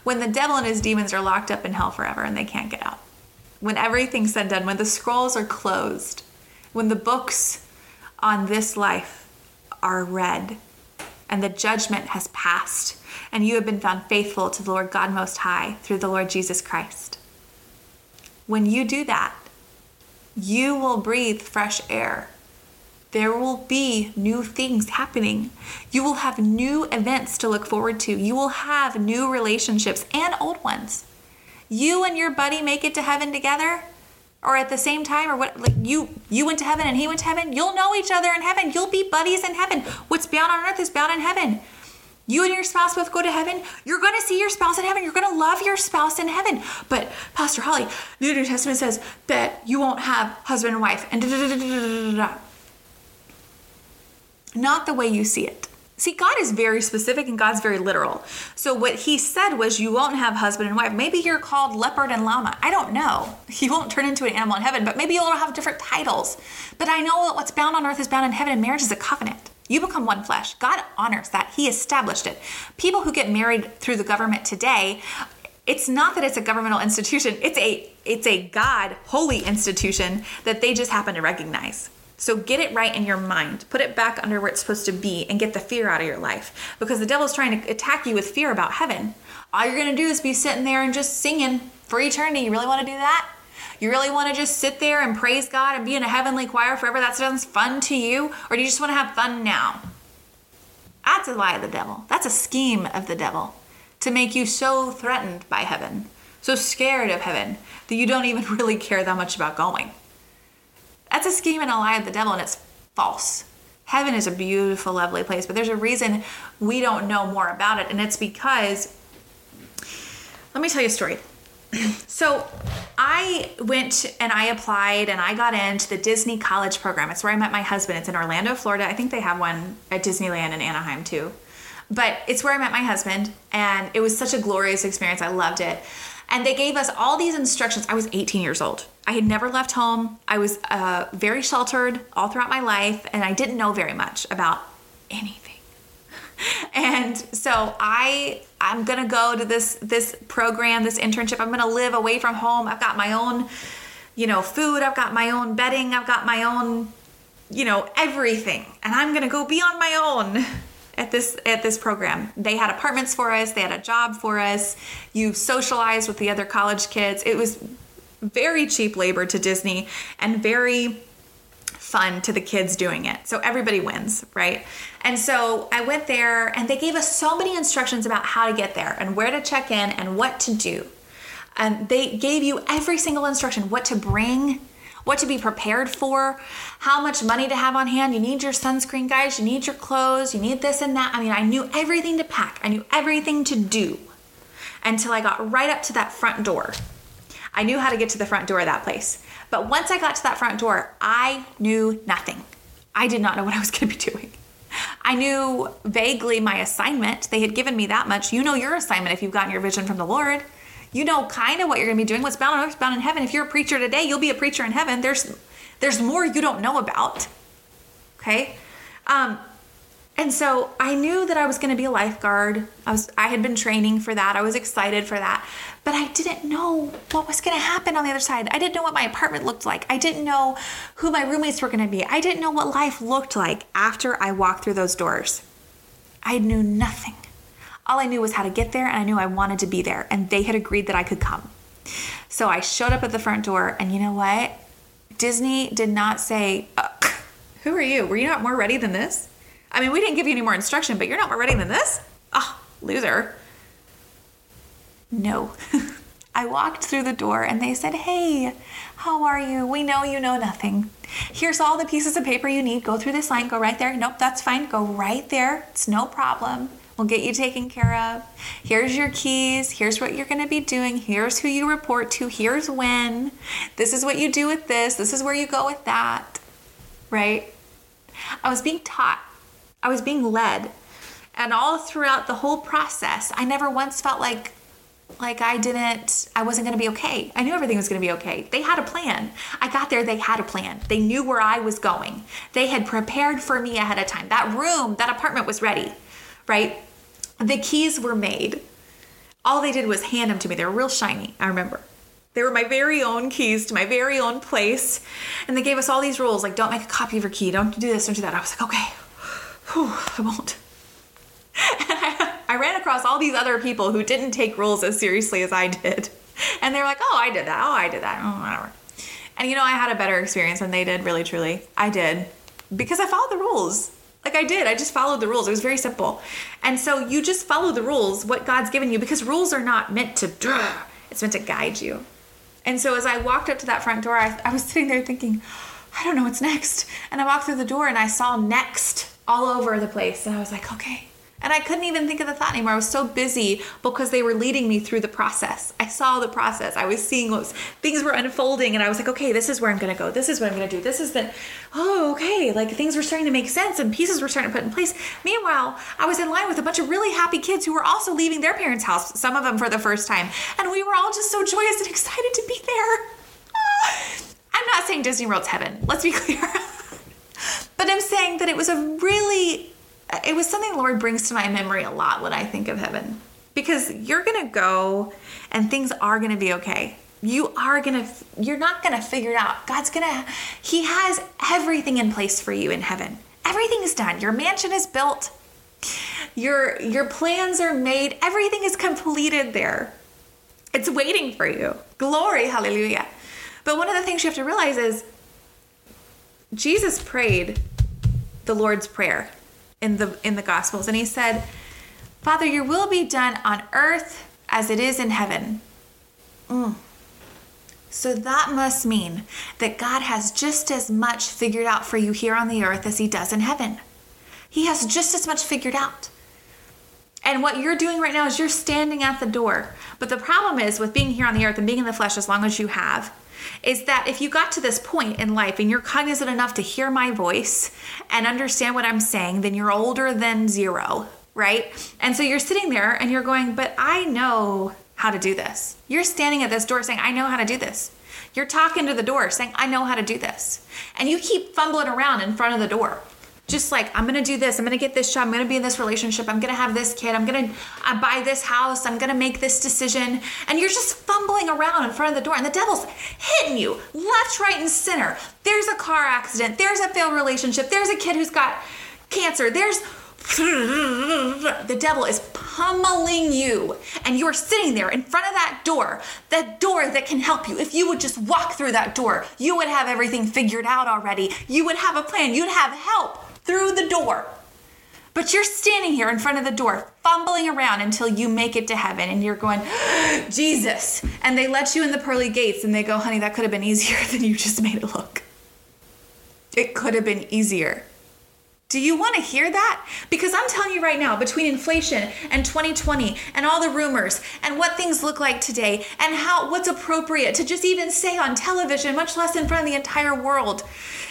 When the devil and his demons are locked up in hell forever and they can't get out when everything's said and done, when the scrolls are closed, when the books on this life are read, and the judgment has passed, and you have been found faithful to the Lord God Most High through the Lord Jesus Christ. When you do that, you will breathe fresh air. There will be new things happening. You will have new events to look forward to. You will have new relationships and old ones you and your buddy make it to heaven together? Or at the same time or what like you you went to heaven and he went to heaven? You'll know each other in heaven. You'll be buddies in heaven. What's bound on earth is bound in heaven. You and your spouse both go to heaven. You're going to see your spouse in heaven. You're going to love your spouse in heaven. But pastor holly the new testament says that you won't have husband and wife. And da, da, da, not the way you see it. See, God is very specific and God's very literal. So, what he said was, You won't have husband and wife. Maybe you're called leopard and llama. I don't know. You won't turn into an animal in heaven, but maybe you'll have different titles. But I know that what's bound on earth is bound in heaven, and marriage is a covenant. You become one flesh. God honors that. He established it. People who get married through the government today, it's not that it's a governmental institution, it's a it's a God holy institution that they just happen to recognize. So get it right in your mind. Put it back under where it's supposed to be and get the fear out of your life. Because the devil's trying to attack you with fear about heaven. All you're going to do is be sitting there and just singing for eternity. You really want to do that? You really want to just sit there and praise God and be in a heavenly choir forever? That sounds fun to you? Or do you just want to have fun now? That's a lie of the devil. That's a scheme of the devil to make you so threatened by heaven, so scared of heaven, that you don't even really care that much about going. That's a scheme and a lie of the devil, and it's false. Heaven is a beautiful, lovely place, but there's a reason we don't know more about it, and it's because, let me tell you a story. so I went and I applied and I got into the Disney College program. It's where I met my husband. It's in Orlando, Florida. I think they have one at Disneyland in Anaheim too. But it's where I met my husband, and it was such a glorious experience. I loved it. And they gave us all these instructions. I was 18 years old. I had never left home. I was uh, very sheltered all throughout my life, and I didn't know very much about anything. And so I I'm gonna go to this this program, this internship. I'm gonna live away from home. I've got my own, you know, food. I've got my own bedding. I've got my own, you know, everything. And I'm gonna go be on my own at this at this program. They had apartments for us, they had a job for us. You socialized with the other college kids. It was very cheap labor to Disney and very fun to the kids doing it. So everybody wins, right? And so I went there and they gave us so many instructions about how to get there and where to check in and what to do. And they gave you every single instruction what to bring, what to be prepared for, how much money to have on hand. You need your sunscreen, guys. You need your clothes. You need this and that. I mean, I knew everything to pack, I knew everything to do until I got right up to that front door. I knew how to get to the front door of that place. But once I got to that front door, I knew nothing. I did not know what I was going to be doing. I knew vaguely my assignment. They had given me that much. You know your assignment if you've gotten your vision from the Lord you know kind of what you're going to be doing. What's bound on earth, bound in heaven. If you're a preacher today, you'll be a preacher in heaven. There's there's more you don't know about. Okay, um, and so I knew that I was going to be a lifeguard. I was I had been training for that. I was excited for that, but I didn't know what was going to happen on the other side. I didn't know what my apartment looked like. I didn't know who my roommates were going to be. I didn't know what life looked like after I walked through those doors. I knew nothing. All I knew was how to get there, and I knew I wanted to be there, and they had agreed that I could come. So I showed up at the front door, and you know what? Disney did not say, uh, Who are you? Were you not more ready than this? I mean, we didn't give you any more instruction, but you're not more ready than this? Oh, loser. No. I walked through the door and they said, Hey, how are you? We know you know nothing. Here's all the pieces of paper you need. Go through this line. Go right there. Nope, that's fine. Go right there. It's no problem. We'll get you taken care of. Here's your keys. Here's what you're going to be doing. Here's who you report to. Here's when. This is what you do with this. This is where you go with that. Right? I was being taught, I was being led. And all throughout the whole process, I never once felt like like I didn't I wasn't to be okay. I knew everything was to be okay. They had a plan. I got there, they had a plan. They knew where I was going. They had prepared for me ahead of time. That room, that apartment was ready right? The keys were made. All they did was hand them to me. They were real shiny, I remember. They were my very own keys to my very own place. And they gave us all these rules like, don't make a copy of your key, don't do this, don't do that. I was like, okay, Whew, I won't. I, I ran across all these other people who didn't take rules as seriously as I did. And they're like, oh, I did that. Oh, I did that. Oh, whatever. And you know, I had a better experience than they did, really, truly. I did. Because I followed the rules. Like I did, I just followed the rules. It was very simple. And so you just follow the rules, what God's given you, because rules are not meant to, it's meant to guide you. And so as I walked up to that front door, I, I was sitting there thinking, I don't know what's next. And I walked through the door and I saw next all over the place. And I was like, okay, And I couldn't even think of the thought anymore. I was so busy because they were leading me through the process. I saw the process. I was seeing what was, things were unfolding, and I was like, okay, this is where I'm going to go. This is what I'm going to do. This is the, oh, okay. Like things were starting to make sense and pieces were starting to put in place. Meanwhile, I was in line with a bunch of really happy kids who were also leaving their parents' house, some of them for the first time. And we were all just so joyous and excited to be there. Ah! I'm not saying Disney World's heaven. Let's be clear. but I'm saying that it was a really it was something Lord brings to my memory a lot when I think of heaven. Because you're going to go and things are going to be okay. You are going to you're not going to figure it out. God's going to he has everything in place for you in heaven. Everything is done. Your mansion is built. Your your plans are made. Everything is completed there. It's waiting for you. Glory, hallelujah. But one of the things you have to realize is Jesus prayed the Lord's Prayer in the in the Gospels, and he said, "Father, your will be done on earth as it is in heaven." Mm. So that must mean that God has just as much figured out for you here on the earth as he does in heaven. He has just as much figured out. And what you're doing right now is you're standing at the door. But the problem is with being here on the earth and being in the flesh as long as you have, is that if you got to this point in life and you're cognizant enough to hear my voice and understand what I'm saying, then you're older than zero, right? And so you're sitting there and you're going, but I know how to do this. You're standing at this door saying, I know how to do this. You're talking to the door saying, I know how to do this. And you keep fumbling around in front of the door just like i'm gonna do this i'm gonna get this job i'm gonna be in this relationship i'm gonna have this kid i'm gonna uh, buy this house i'm gonna make this decision. And you're just fumbling around in front of the door and the devil's hitting you left right and center. There's a car accident there's a failed relationship there's a kid who's got cancer there's the devil is pummeling you and you're sitting there in front of that door that door that can help you. If you would just walk through that door you would have everything figured out already. You would have a plan you'd have help through the door. But you're standing here in front of the door, fumbling around until you make it to heaven, and you're going, Jesus. And they let you in the pearly gates, and they go, honey, that could have been easier than you just made it look. It could have been easier. Do you want to hear that? Because I'm telling you right now, between inflation and 2020 and all the rumors and what things look like today and how what's appropriate to just even say on television, much less in front of the entire world,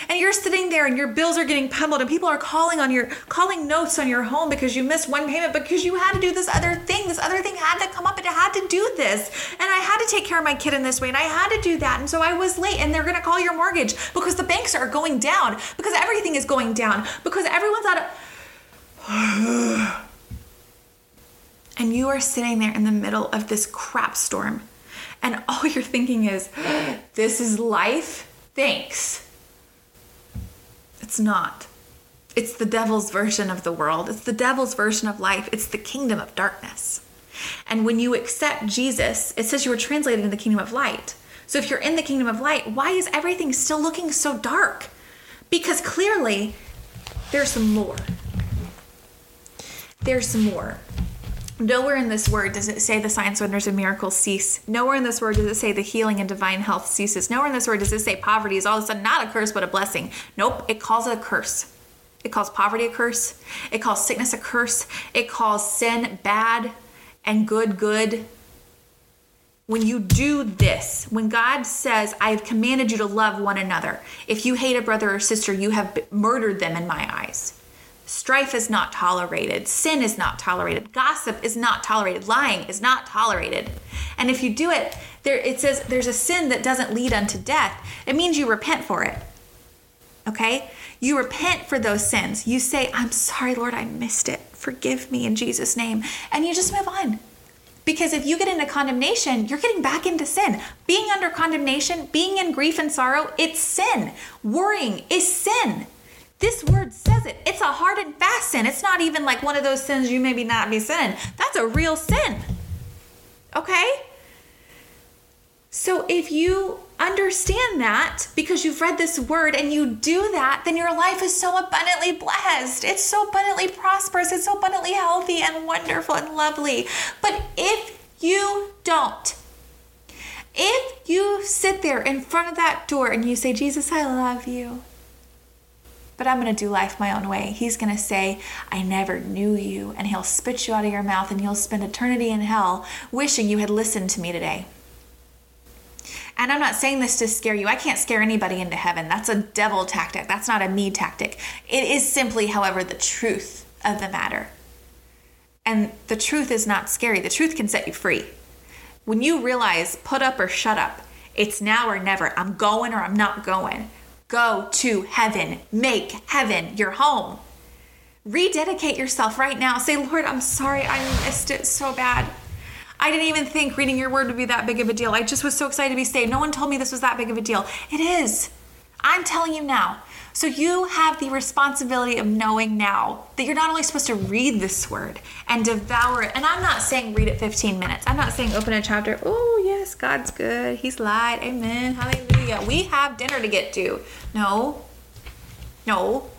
and you're sitting there and your bills are getting pummeled and people are calling on your calling notes on your home because you missed one payment because you had to do this other thing. This other thing had to come up and I had to do this. And I had to take care of my kid in this way and I had to do that. And so I was late and they're going to call your mortgage because the banks are going down because everything is going down because everyone's out of and you are sitting there in the middle of this crap storm and all you're thinking is this is life thanks it's not. It's the devil's version of the world. It's the devil's version of life. It's the kingdom of darkness. And when you accept Jesus, it says you were translated into the kingdom of light. So if you're in the kingdom of light, why is everything still looking so dark? Because clearly there's some more. There's some more. Nowhere in this word does it say the signs, wonders, and miracles cease. Nowhere in this word does it say the healing and divine health ceases. Nowhere in this word does it say poverty is all of a sudden not a curse but a blessing. Nope, it calls it a curse. It calls poverty a curse. It calls sickness a curse. It calls sin bad and good good. When you do this, when God says, I have commanded you to love one another, if you hate a brother or sister, you have murdered them in my eyes. Strife is not tolerated. Sin is not tolerated. Gossip is not tolerated. Lying is not tolerated. And if you do it, there it says there's a sin that doesn't lead unto death. It means you repent for it. Okay? You repent for those sins. You say, I'm sorry, Lord, I missed it. Forgive me in Jesus' name. And you just move on. Because if you get into condemnation, you're getting back into sin. Being under condemnation, being in grief and sorrow, it's sin. Worrying is sin. This word says it. It's a hard and fast sin. It's not even like one of those sins you maybe not be sinning. That's a real sin. Okay? So if you understand that because you've read this word and you do that, then your life is so abundantly blessed. It's so abundantly prosperous. It's so abundantly healthy and wonderful and lovely. But if you don't, if you sit there in front of that door and you say, Jesus, I love you. but I'm going to do life my own way. He's going to say, I never knew you, and he'll spit you out of your mouth, and you'll spend eternity in hell wishing you had listened to me today. And I'm not saying this to scare you. I can't scare anybody into heaven. That's a devil tactic. That's not a me tactic. It is simply, however, the truth of the matter. And the truth is not scary. The truth can set you free. When you realize, put up or shut up, it's now or never. I'm going or I'm not going. Go to heaven. Make heaven your home. Rededicate yourself right now. Say, Lord, I'm sorry. I missed it so bad. I didn't even think reading your word would be that big of a deal. I just was so excited to be saved. No one told me this was that big of a deal. It is. I'm telling you now. So you have the responsibility of knowing now that you're not only supposed to read this word and devour it. And I'm not saying read it 15 minutes. I'm not saying open a chapter. Oh, yes, God's good. He's lied. Amen. Hallelujah. We have dinner to get to. No. No.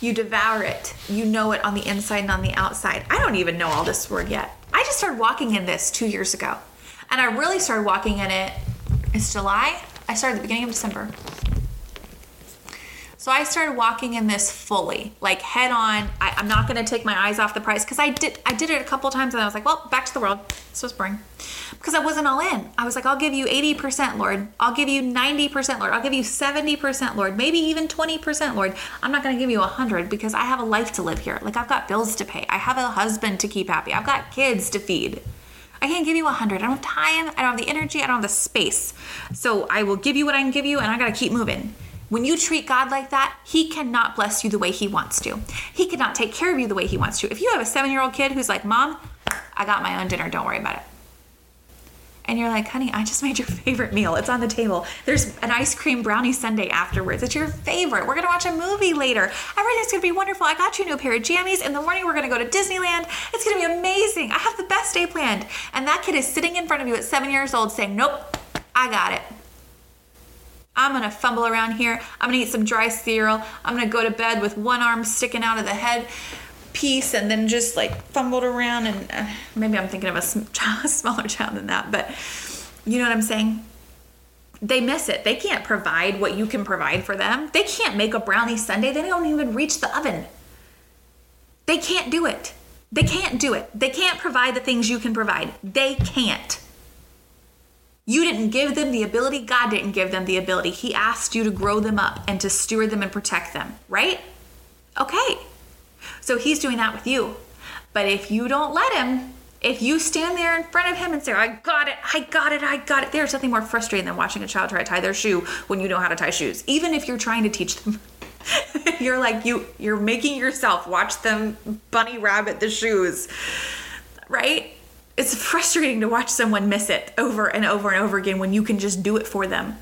You devour it. You know it on the inside and on the outside. I don't even know all this word yet. I just started walking in this two years ago. And I really started walking in it. It's July. I started the beginning of December. So I started walking in this fully, like head on. I, am not going to take my eyes off the prize because I did. I did it a couple times, and I was like, "Well, back to the world." So spring, because I wasn't all in. I was like, "I'll give you 80%, Lord. I'll give you 90%, Lord. I'll give you 70%, Lord. Maybe even 20%, Lord. I'm not going to give you 100 because I have a life to live here. Like I've got bills to pay. I have a husband to keep happy. I've got kids to feed." I can't give you 100. I don't have time. I don't have the energy. I don't have the space. So I will give you what I can give you, and I got to keep moving. When you treat God like that, He cannot bless you the way He wants to. He cannot take care of you the way He wants to. If you have a seven year old kid who's like, Mom, I got my own dinner, don't worry about it. And you're like, honey, I just made your favorite meal. It's on the table. There's an ice cream brownie sundae afterwards. It's your favorite. We're gonna watch a movie later. Everything's gonna be wonderful. I got you a new pair of jammies. In the morning, we're gonna go to Disneyland. It's gonna be amazing. I have the best day planned. And that kid is sitting in front of you at seven years old saying, Nope, I got it. I'm gonna fumble around here. I'm gonna eat some dry cereal. I'm gonna go to bed with one arm sticking out of the head piece and then just like fumbled around. And uh, maybe I'm thinking of a, sm- child, smaller child than that, but you know what I'm saying? They miss it. They can't provide what you can provide for them. They can't make a brownie sundae. They don't even reach the oven. They can't do it. They can't do it. They can't provide the things you can provide. They can't. You didn't give them the ability, God didn't give them the ability. He asked you to grow them up and to steward them and protect them, right? Okay. So He's doing that with you. But if you don't let Him, if you stand there in front of Him and say, I got it, I got it, I got it, there's nothing more frustrating than watching a child try to tie their shoe when you know how to tie shoes, even if you're trying to teach them. you're like you you're making yourself watch them bunny rabbit the shoes right it's frustrating to watch someone miss it over and over and over again when you can just do it for them.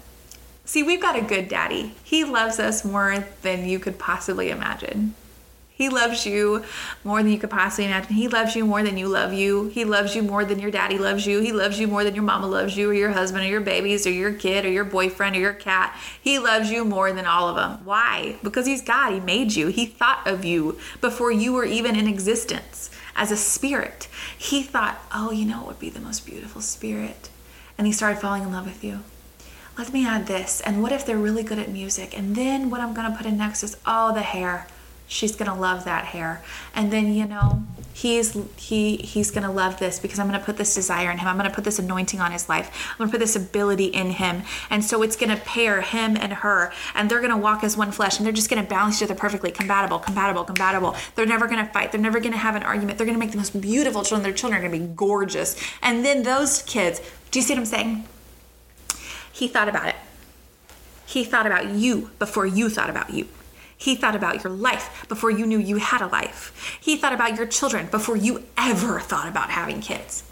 See, we've got a good daddy. He loves us more than you could possibly imagine. He loves you more than you could possibly imagine. He loves you more than you love you. He loves you more than your daddy loves you. He loves you more than your mama loves you, or your husband, or your babies, or your kid, or your boyfriend, or your cat. He loves you more than all of them. Why? Because He's God. He made you. He thought of you before you were even in existence as a spirit. He thought, oh, you know what would be the most beautiful spirit? And he started falling in love with you. Let me add this. And what if they're really good at music? And then what I'm going to put in next is, oh, the hair she's gonna love that hair and then you know he's he he's gonna love this because i'm gonna put this desire in him. I'm gonna put this anointing on his life. I'm gonna put this ability in him. And so it's gonna pair him and her and they're gonna walk as one flesh and they're just gonna balance each other perfectly. Compatible compatible compatible. They're never gonna fight. They're never gonna have an argument. They're gonna make the most beautiful children. Their children are gonna be gorgeous. And then those kids do you see what i'm saying? He thought about it. He thought about you before you thought about you he thought about your life before you knew you had a life. He thought about your children before you ever thought about having kids.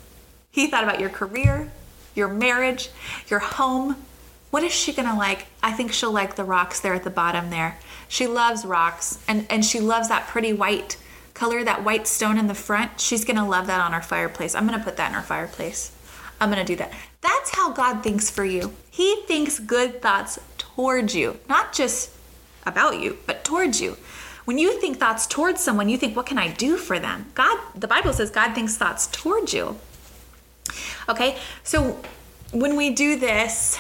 He thought about your career, your marriage, your home. What is she gonna like? I think she'll like the rocks there at the bottom there. She loves rocks and, and she loves that pretty white color, that white stone in the front. She's gonna love that on our fireplace. I'm gonna put that in our fireplace. I'm gonna do that. That's how God thinks for you. He thinks good thoughts towards you, not just about you, but towards you. When you think thoughts towards someone, you think, what can I do for them? God, the Bible says God thinks thoughts towards you. Okay, so when we do this,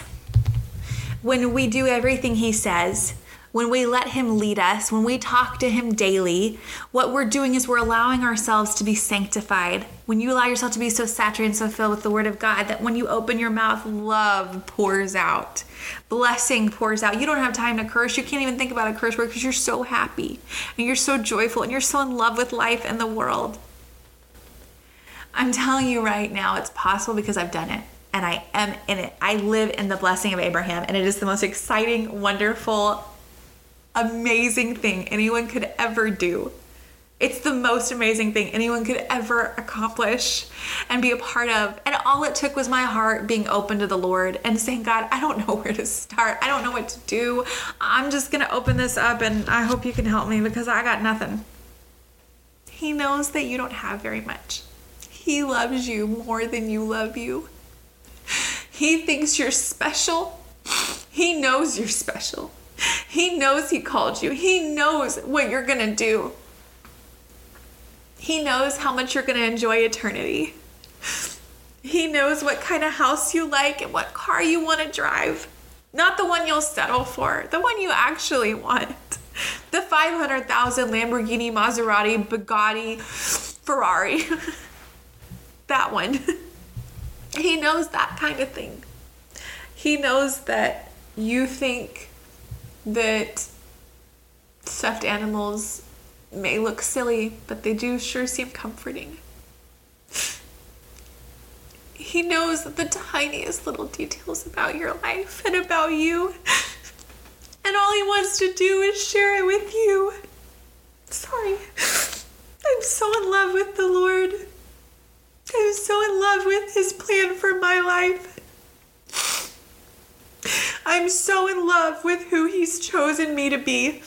when we do everything He says, when we let Him lead us, when we talk to Him daily, what we're doing is we're allowing ourselves to be sanctified. When you allow yourself to be so saturated and so filled with the Word of God that when you open your mouth, love pours out, blessing pours out. You don't have time to curse. You can't even think about a curse word because you're so happy and you're so joyful and you're so in love with life and the world. I'm telling you right now, it's possible because I've done it and I am in it. I live in the blessing of Abraham, and it is the most exciting, wonderful, amazing thing anyone could ever do. It's the most amazing thing anyone could ever accomplish and be a part of. And all it took was my heart being open to the Lord and saying, God, I don't know where to start. I don't know what to do. I'm just going to open this up and I hope you can help me because I got nothing. He knows that you don't have very much. He loves you more than you love you. He thinks you're special. He knows you're special. He knows He called you. He knows what you're going to do. He knows how much you're going to enjoy eternity. He knows what kind of house you like and what car you want to drive. Not the one you'll settle for, the one you actually want. The 500,000 Lamborghini, Maserati, Bugatti, Ferrari. that one. He knows that kind of thing. He knows that you think that stuffed animals may look silly, but they do sure seem comforting. He knows the tiniest little details about your life and about you. And all he wants to do is share it with you. Sorry. I'm so in love with the Lord. I'm so in love with his plan for my life. I'm so in love with who he's chosen me to be.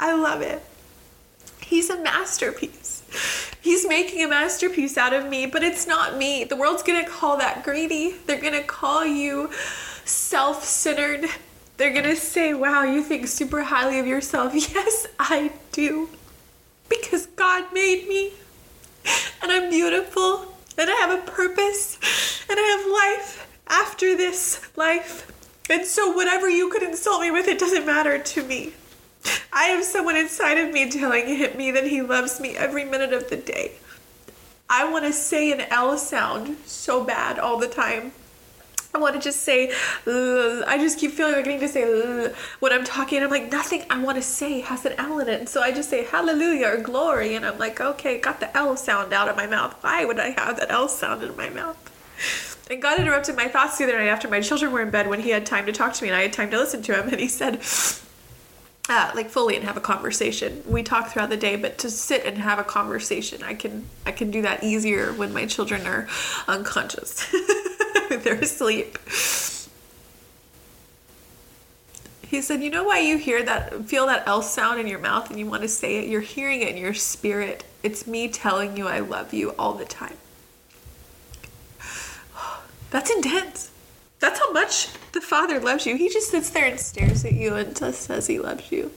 I love it. He's a masterpiece. He's making a masterpiece out of me, but it's not me. The world's gonna call that greedy. They're gonna call you self centered. They're gonna say, wow, you think super highly of yourself. Yes, I do. Because God made me and I'm beautiful and I have a purpose and I have life after this life. And so, whatever you could insult me with, it doesn't matter to me. I have someone inside of me telling me that he loves me every minute of the day. I want to say an L sound so bad all the time. I want to just say, I just keep feeling like I need to say when I'm talking. I'm like, nothing I want to say has an L in it. And so I just say hallelujah or glory. And I'm like, okay, got the L sound out of my mouth. Why would I have that L sound in my mouth? And God interrupted my thoughts the other night after my children were in bed when he had time to talk to me and I had time to listen to him. And he said, uh, like fully and have a conversation. We talk throughout the day, but to sit and have a conversation, I can I can do that easier when my children are unconscious. They're asleep. He said, "You know why you hear that feel that L sound in your mouth and you want to say it? You're hearing it in your spirit. It's me telling you I love you all the time." That's intense. That's how much the Father loves you. He just sits there and stares at you and just says he loves you.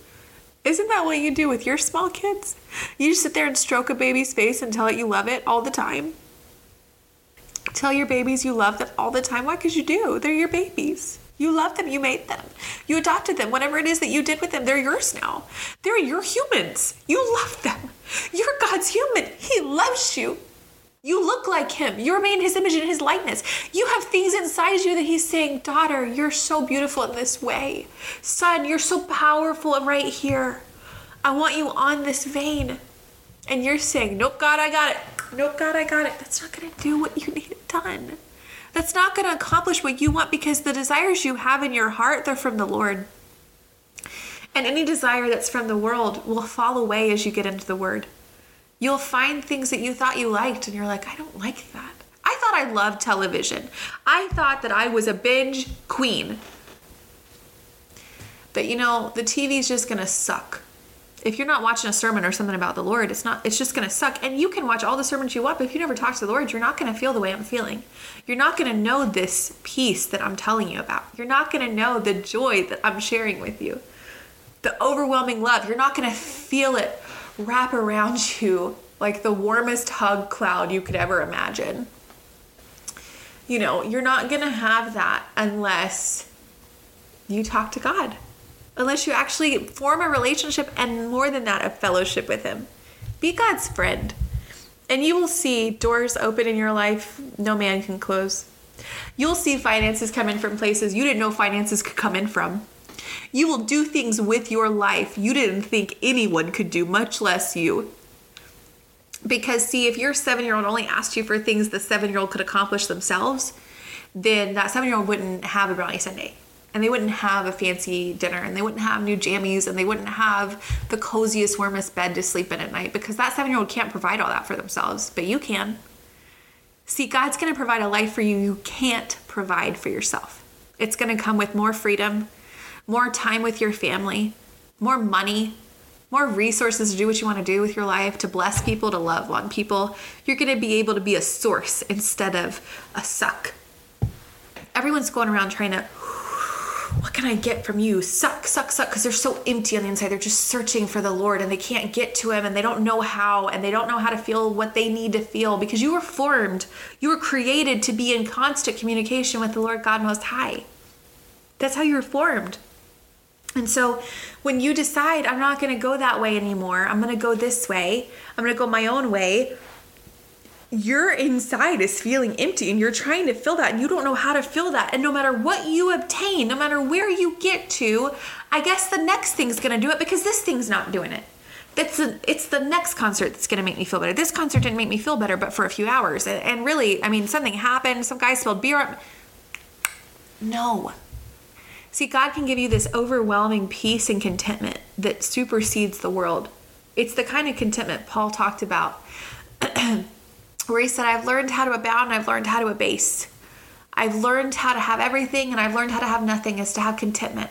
Isn't that what you do with your small kids? You just sit there and stroke a baby's face and tell it you love it all the time. Tell your babies you love them all the time. Why? Because you do. They're your babies. You love them. You made them. You adopted them. Whatever it is that you did with them, they're yours now. They're your humans. You love them. You're God's human. He loves you. You look like him. You're made in his image and his likeness. You have things inside you that he's saying, Daughter, you're so beautiful in this way. Son, you're so powerful right here. I want you on this vein. And you're saying, Nope, God, I got it. Nope, God, I got it. That's not going to do what you need done. That's not going to accomplish what you want because the desires you have in your heart, they're from the Lord. And any desire that's from the world will fall away as you get into the Word. You'll find things that you thought you liked, and you're like, I don't like that. I thought I loved television. I thought that I was a binge queen. But you know, the TV's just gonna suck. If you're not watching a sermon or something about the Lord, it's not it's just gonna suck. And you can watch all the sermons you want, but if you never talk to the Lord, you're not gonna feel the way I'm feeling. You're not gonna know this peace that I'm telling you about. You're not gonna know the joy that I'm sharing with you. The overwhelming love. You're not gonna feel it wrap around you like the warmest hug cloud you could ever imagine. You know, you're not going to have that unless you talk to God. unless you actually form a relationship and more than that, a fellowship with Him. Be God's friend, and you will see doors open in your life no man can close. You'll see finances come in from places you didn't know finances could come in from. You will do things with your life you didn't think anyone could do, much less you. Because, see, if your seven year old only asked you for things the seven year old could accomplish themselves, then that seven year old wouldn't have a brownie sundae and they wouldn't have a fancy dinner and they wouldn't have new jammies and they wouldn't have the coziest warmest bed to sleep in at night because that seven year old can't provide all that for themselves. But you can. See god's going to provide a life for you you can't provide for yourself. It's going to come with more freedom more time with your family more money more resources to do what you want to do with your life to bless people to love on people you're going to be able to be a source instead of a suck everyone's going around trying to what can I get from you? Suck, suck, suck, because they're so empty on the inside. They're just searching for the Lord and they can't get to Him and they don't know how and they don't know how to feel what they need to feel because you were formed, you were created to be in constant communication with the Lord God Most High. That's how you were formed. And so when you decide, I'm not going to go that way anymore, I'm going to go this way, I'm going to go my own way, your inside is feeling empty and you're trying to fill that and you don't know how to fill that. And no matter what you obtain, no matter where you get to, I guess the next thing's gonna do it because this thing's not doing it. It's a, it's the next concert that's gonna make me feel better. This concert didn't make me feel better, but for a few hours. And, and really, I mean, something happened. Some guy spilled beer. No. See, God can give you this overwhelming peace and contentment that supersedes the world. It's the kind of contentment Paul talked about. where he said, I've learned how to abound and I've learned how to abase. I've learned how to have everything and I've learned how to have nothing is to have contentment.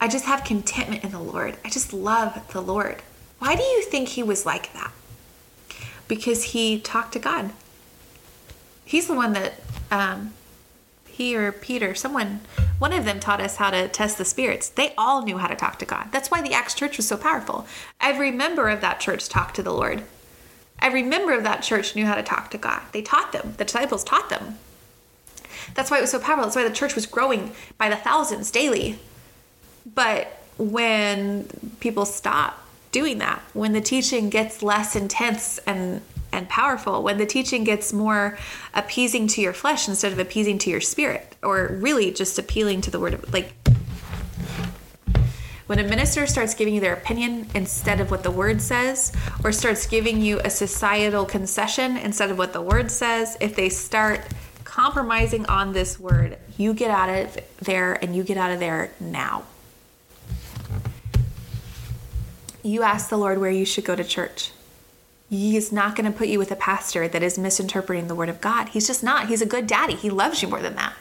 I just have contentment in the Lord. I just love the Lord. Why do you think he was like that? Because he talked to God. He's the one that, um, he or Peter, someone, one of them taught us how to test the spirits. They all knew how to talk to God. That's why the Acts church was so powerful. Every member of that church talked to the Lord. Every member of that church knew how to talk to God. They taught them, the disciples taught them. That's why it was so powerful. That's why the church was growing by the thousands daily. But when people stop doing that, when the teaching gets less intense and and powerful, when the teaching gets more appeasing to your flesh instead of appeasing to your spirit, or really just appealing to the word of like when a minister starts giving you their opinion instead of what the word says, or starts giving you a societal concession instead of what the word says, if they start compromising on this word, you get out of there and you get out of there now. You ask the Lord where you should go to church. He's not going to put you with a pastor that is misinterpreting the word of God. He's just not. He's a good daddy. He loves you more than that.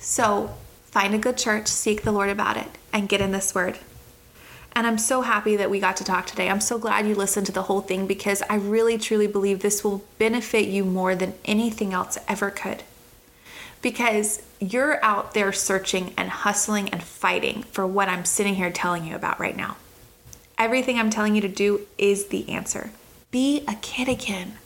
So find a good church, seek the Lord about it, and get in this word. And I'm so happy that we got to talk today. I'm so glad you listened to the whole thing because I really truly believe this will benefit you more than anything else ever could. Because you're out there searching and hustling and fighting for what I'm sitting here telling you about right now. Everything I'm telling you to do is the answer. Be a kid again.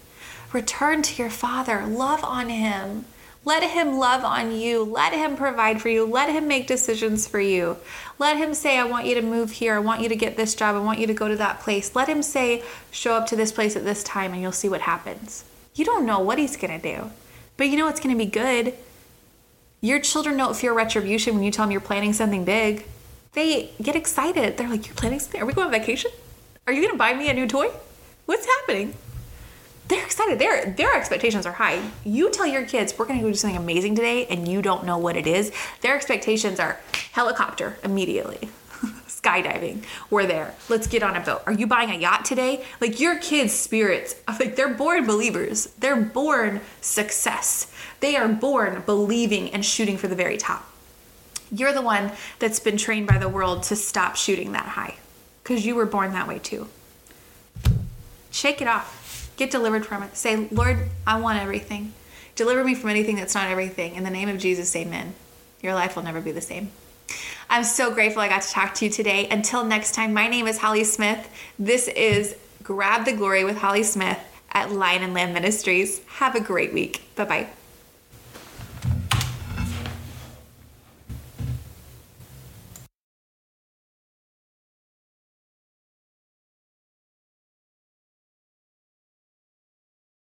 Return to your father. Love on him. Let him love on you. Let him provide for you. Let him make decisions for you. Let him say, I want you to move here. I want you to get this job. I want you to go to that place. Let him say, show up to this place at this time and you'll see what happens. You don't know what he's going to do, but you know it's going to be good. Your children don't fear retribution when you tell them you're planning something big. They get excited. They're like, You're planning something? Are we going on vacation? Are you going to buy me a new toy? What's happening? They're excited. Their their expectations are high. You tell your kids we're going to go do something amazing today, and you don't know what it is. Their expectations are helicopter immediately, skydiving. We're there. Let's get on a boat. Are you buying a yacht today? Like your kids' spirits, like they're born believers. They're born success. They are born believing and shooting for the very top. You're the one that's been trained by the world to stop shooting that high, because you were born that way too. Shake it off Get delivered from it. Say, Lord, I want everything. Deliver me from anything that's not everything. In the name of Jesus, amen. Your life will never be the same. I'm so grateful I got to talk to you today. Until next time, my name is Holly Smith. This is Grab the Glory with Holly Smith at Lion and Lamb Ministries. Have a great week. Bye bye.